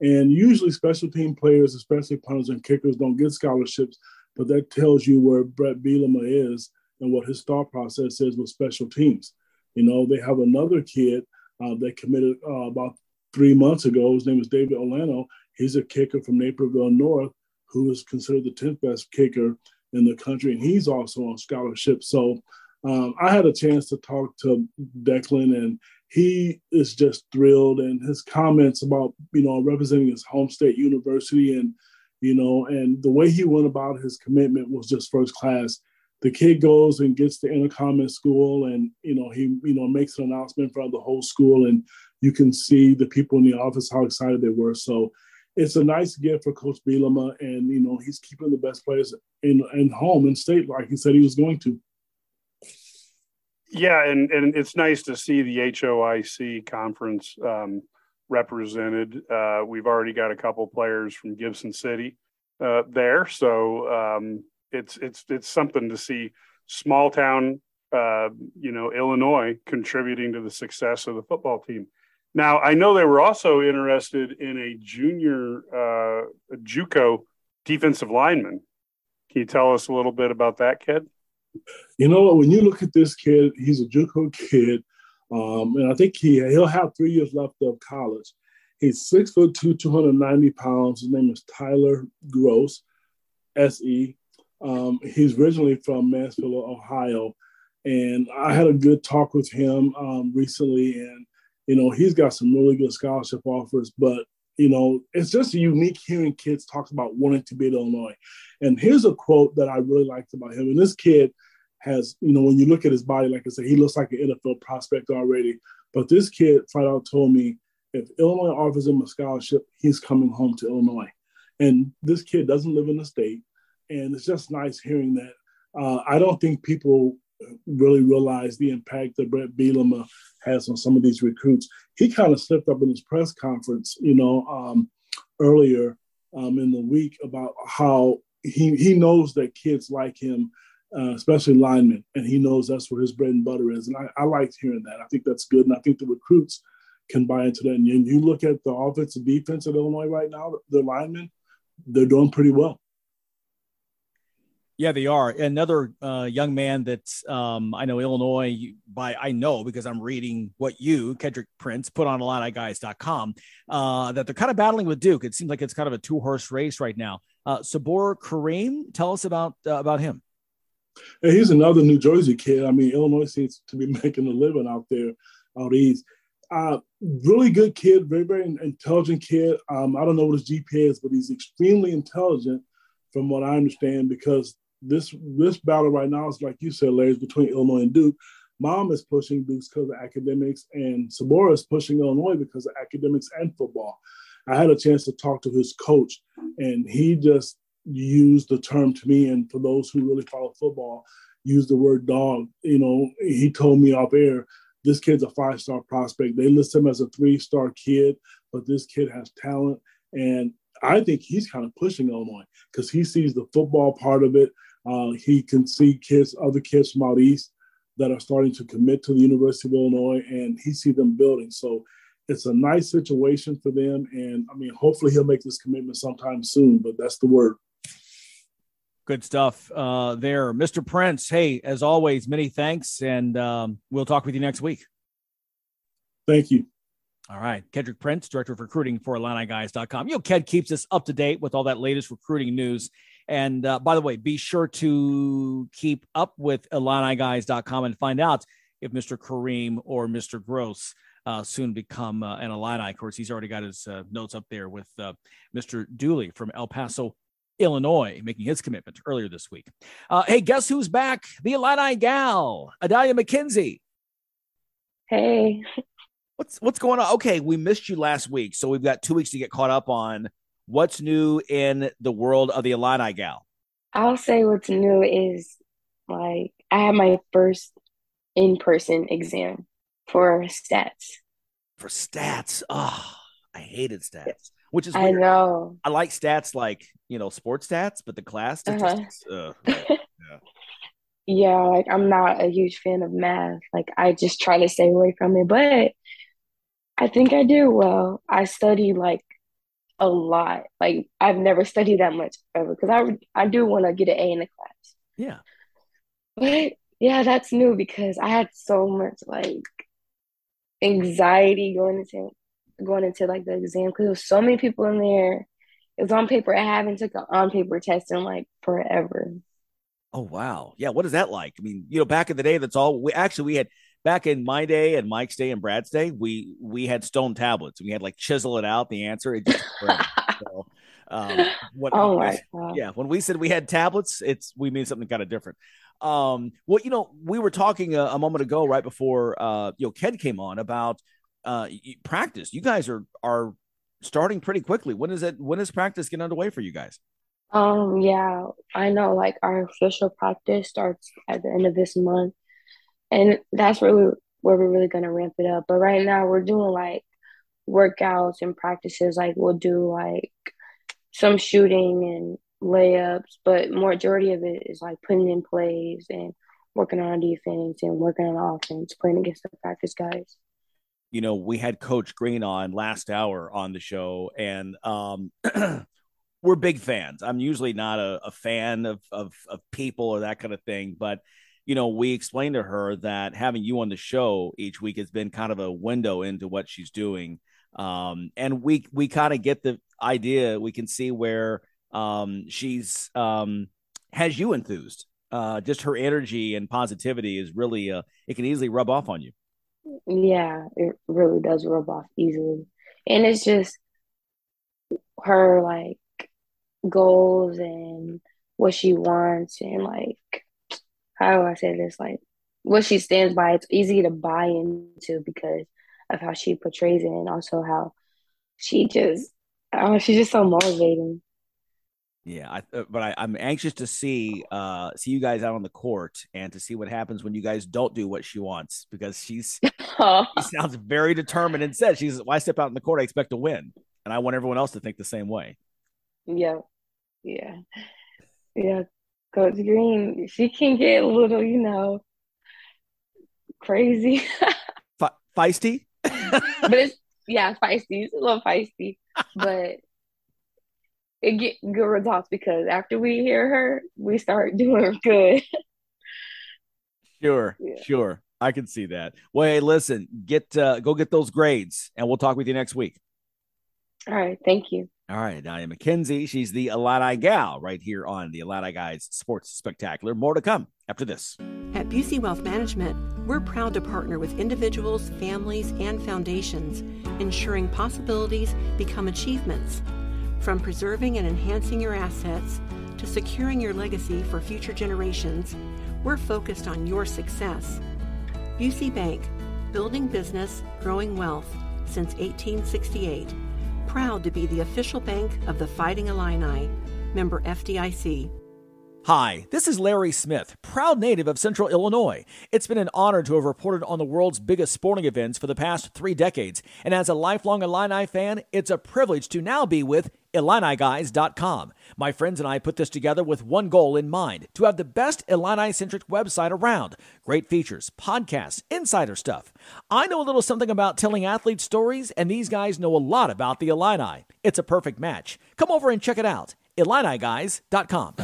And usually, special team players, especially punters and kickers, don't get scholarships. But that tells you where Bret Bielema is and what his thought process is with special teams. You know, they have another kid uh, that committed uh, about three months ago. His name is David Olano. He's a kicker from Naperville North, who is considered the 10th best kicker in the country, and he's also on scholarship. So um, I had a chance to talk to Declan, and he is just thrilled. And his comments about you know representing his home state university, and you know, and the way he went about his commitment was just first class. The kid goes and gets the intercom in school, and you know he you know makes an announcement for the whole school, and you can see the people in the office how excited they were. So it's a nice gift for Coach Bielema, and you know he's keeping the best players in in home and state like he said he was going to. Yeah, and and it's nice to see the HOIC conference um, represented. Uh, we've already got a couple players from Gibson City uh, there, so um, it's it's it's something to see small town, uh, you know, Illinois contributing to the success of the football team. Now, I know they were also interested in a junior uh, a JUCO defensive lineman. Can you tell us a little bit about that kid? You know? When you look at this kid, he's a JUCO kid, um, and I think he he'll have three years left of college. He's six foot two, 290 pounds. His name is Tyler Gross, S.E. Um, he's originally from Mansfield, Ohio, and I had a good talk with him um, recently, and you know he's got some really good scholarship offers, but you know it's just unique hearing kids talk about wanting to be at Illinois. And here's a quote that I really liked about him. And this kid has, you know, when you look at his body, like I said, he looks like an NFL prospect already. But this kid flat out told me if Illinois offers him a scholarship, he's coming home to Illinois. And this kid doesn't live in the state. And it's just nice hearing that. Uh, I don't think people really realize the impact that Bret Bielema has on some of these recruits. He kind of slipped up in his press conference, you know, um, earlier um, in the week about how he he knows that kids like him, uh, especially linemen, and he knows that's where his bread and butter is. And I, I liked hearing that. I think that's good, and I think the recruits can buy into that. And you look at the offensive defense at Illinois right now, the linemen, they're doing pretty well. Yeah, they are. Another uh, young man that's um, I know Illinois by I know because I'm reading what you, Kedrick Prince, put on a lot IlliniGuys.com uh, that they're kind of battling with Duke. It seems like it's kind of a two horse race right now. Uh, Sabor Kareem, tell us about uh, about him. He's another New Jersey kid. I mean, Illinois seems to be making a living out there, out east. Uh, really good kid, very, very intelligent kid. Um, I don't know what his GPA is, but he's extremely intelligent from what I understand because this this battle right now is like you said, Larry, between Illinois and Duke. Mom is pushing Duke because of academics, and Sabora is pushing Illinois because of academics and football. I had a chance to talk to his coach, and he just used the term to me. And for those who really follow football, use the word dog. You know, he told me off air, this kid's a five star prospect. They list him as a three star kid, but this kid has talent. And I think he's kind of pushing Illinois because he sees the football part of it. Uh, he can see kids, other kids from out east that are starting to commit to the University of Illinois, and he sees them building. So it's a nice situation for them. And I mean, hopefully he'll make this commitment sometime soon, but that's the word. Good stuff uh, there. Mr. Prince, hey, as always, many thanks. And um, we'll talk with you next week. Thank you. All right. Kedrick Prince, Director of Recruiting for IlliniGuys.com. You know, Ked keeps us up to date with all that latest recruiting news. And uh, by the way, be sure to keep up with IlliniGuys.com and find out if Mr. Kareem or Mr. Gross uh, soon become uh, an Illini. Of course, he's already got his uh, notes up there with uh, Mr. Dooley from El Paso, Illinois, making his commitment earlier this week. Uh, hey, guess who's back? The Illini gal, Adalia McKenzie. Hey. What's what's going on? Okay, we missed you last week, so we've got two weeks to get caught up on what's new in the world of the Illini gal. I'll say what's new is like I had my first in person exam for stats. For stats. Oh, I hated stats. Which is I know. I like stats like, you know, sports stats, but the class. Uh-huh. Uh, yeah. yeah, like I'm not a huge fan of math. Like I just try to stay away from it. But I think I do well. I study like a lot. Like I've never studied that much ever because I I do want to get an A in the class. Yeah. But yeah, that's new because I had so much like anxiety going into going into like the exam because there was so many people in there. It was on paper. I haven't took an on paper test in like forever. Oh wow, yeah. What is that like? I mean, you know, back in the day, that's all we actually we had back in my day and Mike's day and Brad's day. We we had stone tablets. We had like chisel it out the answer. It just so, um, what, oh my God. yeah. When we said we had tablets, it's we mean something kind of different. Um, well, you know, we were talking a, a moment ago, right before uh, you know, Ked came on about uh practice. You guys are are starting pretty quickly. When is it? When is practice getting underway for you guys? Um, yeah, I know. Like our official practice starts at the end of this month, and that's really where we're really gonna ramp it up. But right now, we're doing like workouts and practices. Like we'll do like some shooting and layups, but majority of it is like putting in plays and working on defense and working on offense, playing against the practice guys. You know, we had Coach Green on last hour on the show, and um, we're big fans. I'm usually not a, a fan of, of of people or that kind of thing, but you know, we explained to her that having you on the show each week has been kind of a window into what she's doing. Um, and we we kind of get the idea. We can see where um, she's um, has you enthused. Uh, just her energy and positivity is really uh, it can easily rub off on you. Yeah, it really does rub off easily, and it's just her like goals and what she wants and like how do I say this like what she stands by. It's easy to buy into because of how she portrays it and also how she just oh she's just so motivating. Yeah, I, uh, but I, I'm anxious to see uh see you guys out on the court and to see what happens when you guys don't do what she wants because she's she sounds very determined and says she's why step out in the court I expect to win and I want everyone else to think the same way. Yeah, yeah, yeah. Coach Green, she can get a little, you know, crazy, Fe- feisty. but it's yeah, feisty. It's a little feisty, but it get good results because after we hear her, we start doing good. Sure, Yeah. sure. I can see that. Well, hey, listen, get uh, go get those grades, and we'll talk with you next week. All right, thank you. All right, Adalia McKenzie. She's the Illini gal right here on the Illini Guys Sports Spectacular. More to come after this. At Busey Wealth Management, we're proud to partner with individuals, families, and foundations, ensuring possibilities become achievements. From preserving and enhancing your assets to securing your legacy for future generations, we're focused on your success. Busey Bank, building business, growing wealth since 1868. Proud to be the official bank of the Fighting Illini, member FDIC. Hi, this is Larry Smith, proud native of Central Illinois. It's been an honor to have reported on the world's biggest sporting events for the past three decades, and as a lifelong Illini fan, it's a privilege to now be with IlliniGuys.com. My friends and I put this together with one goal in mind to have the best Illini centric website around. Great features, podcasts, insider stuff. I know a little something about telling athlete stories, and these guys know a lot about the Illini. It's a perfect match. Come over and check it out. IlliniGuys.com.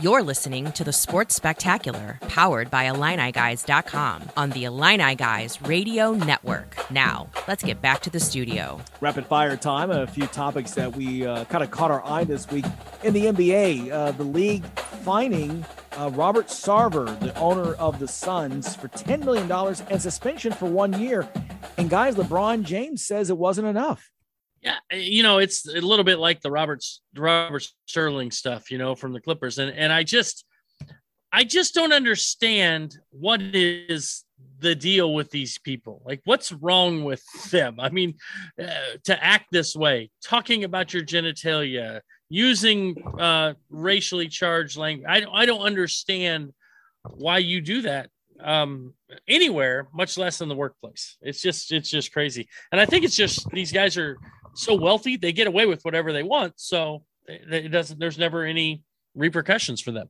You're listening to the Sports Spectacular, powered by IlliniGuys.com on the Illini Guys Radio Network. Now, let's get back to the studio. rapid fire time. A few topics that we uh, kind of caught our eye this week in the NBA. Uh, the league fining uh, Robert Sarver, the owner of the Suns, for $10 million and suspension for one year. And guys, LeBron James says it wasn't enough. Yeah, you know, it's a little bit like the Roberts Robert Sterling stuff, you know, from the Clippers, and and I just, I just don't understand what is the deal with these people. Like, what's wrong with them? I mean, uh, to act this way, talking about your genitalia, using uh, racially charged language. I I don't understand why you do that um anywhere much less in the workplace it's just it's just crazy and i think it's just these guys are so wealthy they get away with whatever they want so it doesn't there's never any repercussions for them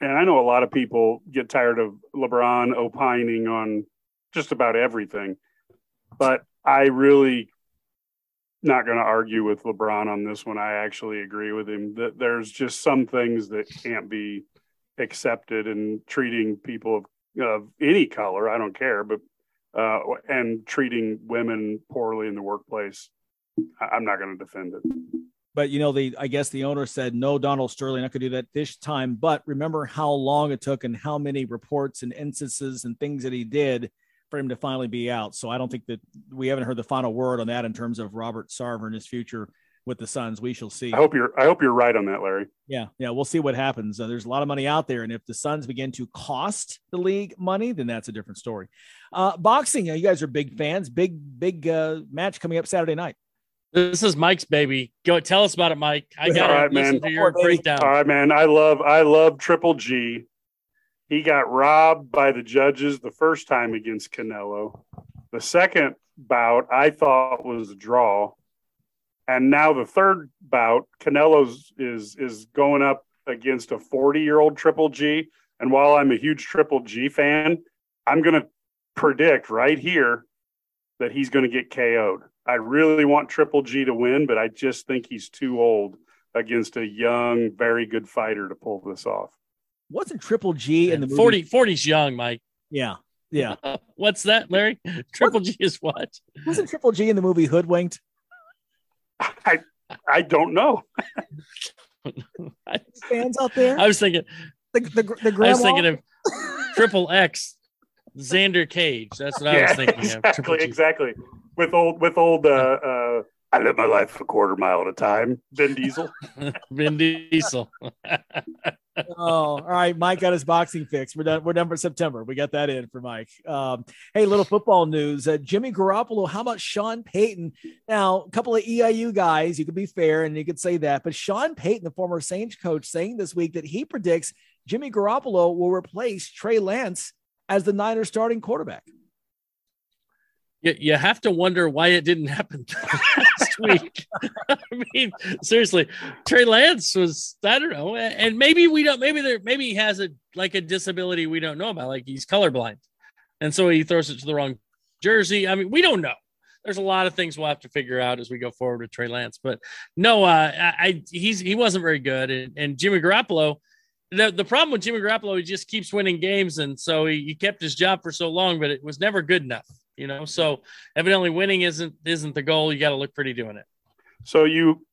And I know a lot of people get tired of LeBron opining on just about everything, but I really not going to argue with LeBron on this one. I actually agree with him that there's just some things that can't be accepted in treating people of, of any color. I don't care, but uh, and treating women poorly in the workplace. I'm not going to defend it. But you know, the I guess the owner said no, Donald Sterling I could do that this time. But remember how long it took and how many reports and instances and things that he did for him to finally be out. So I don't think that we haven't heard the final word on that in terms of Robert Sarver and his future with the Suns. We shall see. I hope you're I hope you're right on that, Larry. Yeah, yeah, we'll see what happens. Uh, there's a lot of money out there, and if the Suns begin to cost the league money, then that's a different story. Uh, boxing, you guys are big fans. Big, big uh, match coming up Saturday night. This is mike's baby go tell us about it mike i got All right, to listen man. to your breakdown All right, man. I love I love Triple G. He got robbed by the judges the first time against Canelo. The second bout I thought was a draw. And now the third bout, Canelo's is is going up against a 40-year-old Triple G. And while I'm a huge Triple G fan, I'm gonna predict right here that he's going to get KO'd. I really want Triple G to win, but I just think he's too old against a young, very good fighter to pull this off. wasn't Triple G in the movie? 40 40's young, Mike. Yeah. Yeah. What's that, Larry? Triple G is what? Wasn't Triple G in the movie Hoodwinked? I I don't know. Fans out there? I was thinking the the, the I grandma? was thinking of Triple X, Xander Cage. That's what I was thinking of. Exactly, G. exactly. With old, with old. Uh, uh, I live my life a quarter mile at a time. Vin Diesel. Vin Diesel. oh, all right. Mike got his boxing fix. We're done. We're done for September. We got that in for Mike. Um, hey, little football news. Uh, Jimmy Garoppolo. How about Sean Payton? Now, a couple of EIU guys. You could be fair and you could say that, but Sean Payton, the former Saints coach, saying this week that he predicts Jimmy Garoppolo will replace Trey Lance as the Niners starting quarterback. You, you have to wonder why it didn't happen last week. I mean, seriously, Trey Lance was I don't know, and maybe we don't. Maybe there, maybe he has a like a disability we don't know about, like he's colorblind, and so he throws it to the wrong jersey. I mean, we don't know. There's a lot of things we'll have to figure out as we go forward with Trey Lance, but no, uh, I, I he's he wasn't very good, and, and Jimmy Garoppolo. The, the problem with Jimmy Garoppolo, he just keeps winning games, and so he, he kept his job for so long, but it was never good enough you know so evidently winning isn't isn't the goal you got to look pretty doing it So you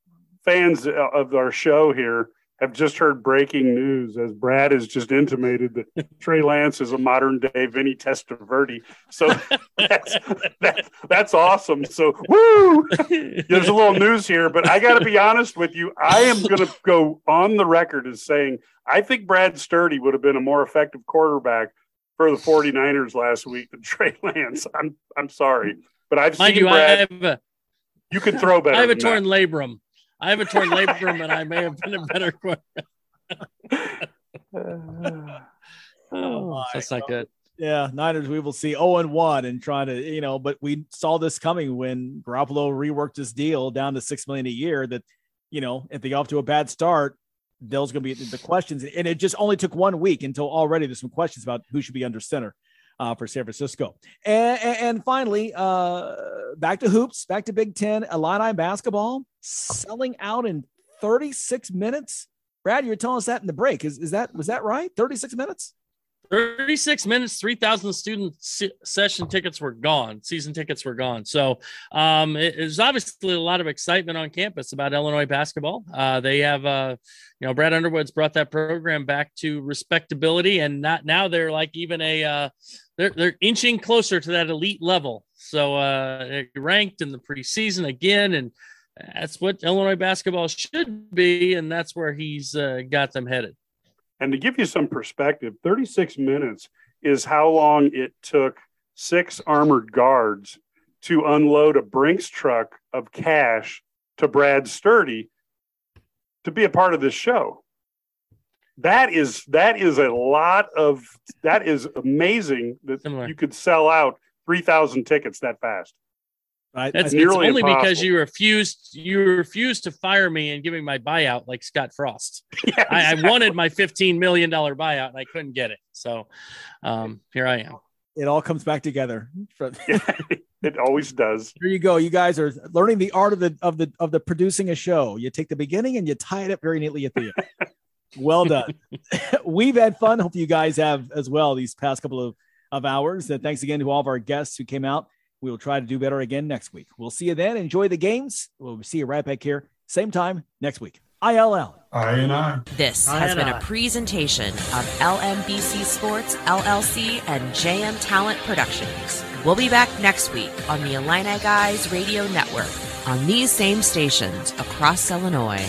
fans of our show here have just heard breaking news as Brad has just intimated that Trey Lance is a modern day Vinny Testaverde. So that's, that, that's awesome. So woo! There's a little news here, but I got to be honest with you. I am going to go on the record as saying I think Brad Sturdy would have been a more effective quarterback for the 49ers last week than Trey Lance. I'm I'm sorry, but I've mind seen you Brad. i have a you can throw better. i have a torn that. labrum i have a torn labrum and i may have been a better quarterback oh, oh that's not good Yeah, Niners, we will see 0 and 1 and trying to, you know, but we saw this coming when Garoppolo reworked his deal down to six million a year. That, you know, if they go off to a bad start, there's going to be the questions. And it just only took one week until already there's some questions about who should be under center uh, for San Francisco. And, and, and finally, uh, back to hoops, back to Big Ten, Illini basketball selling out in 36 minutes. Brad, you were telling us that in the break. Is, is that, was that right? 36 minutes? 36 minutes 3000 student se- session tickets were gone season tickets were gone. So um it, there's obviously a lot of excitement on campus about illinois basketball. Uh they have uh you know brad underwood's brought that program back to respectability and not now they're like even a uh they're they're inching closer to that elite level. So uh ranked in the preseason again and that's what illinois basketball should be and that's where he's uh, got them headed And to give you some perspective, 36 minutes is how long it took six armored guards to unload a Brinks truck of cash to Brad Sturdy to be a part of this show. That is that is a lot of that is amazing that you could sell out 3,000 tickets that fast. Right. That's it's nearly only because you refused you refused to fire me and give me my buyout like Scott Frost. I, I wanted my fifteen million dollar buyout and I couldn't get it. So um, here I am. It all comes back together. it always does. There you go. You guys are learning the art of the of the of the producing a show. You take the beginning and you tie it up very neatly at the end. well done. We've had fun. Hope you guys have as well these past couple of, of hours. And thanks again to all of our guests who came out. We will try to do better again next week. We'll see you then. Enjoy the games. We'll see you right back here, same time next week. ILL. I and I. This I has been I. a presentation of LMBC Sports, LLC, and JM Talent Productions. We'll be back next week on the Illini Guys Radio Network on these same stations across Illinois.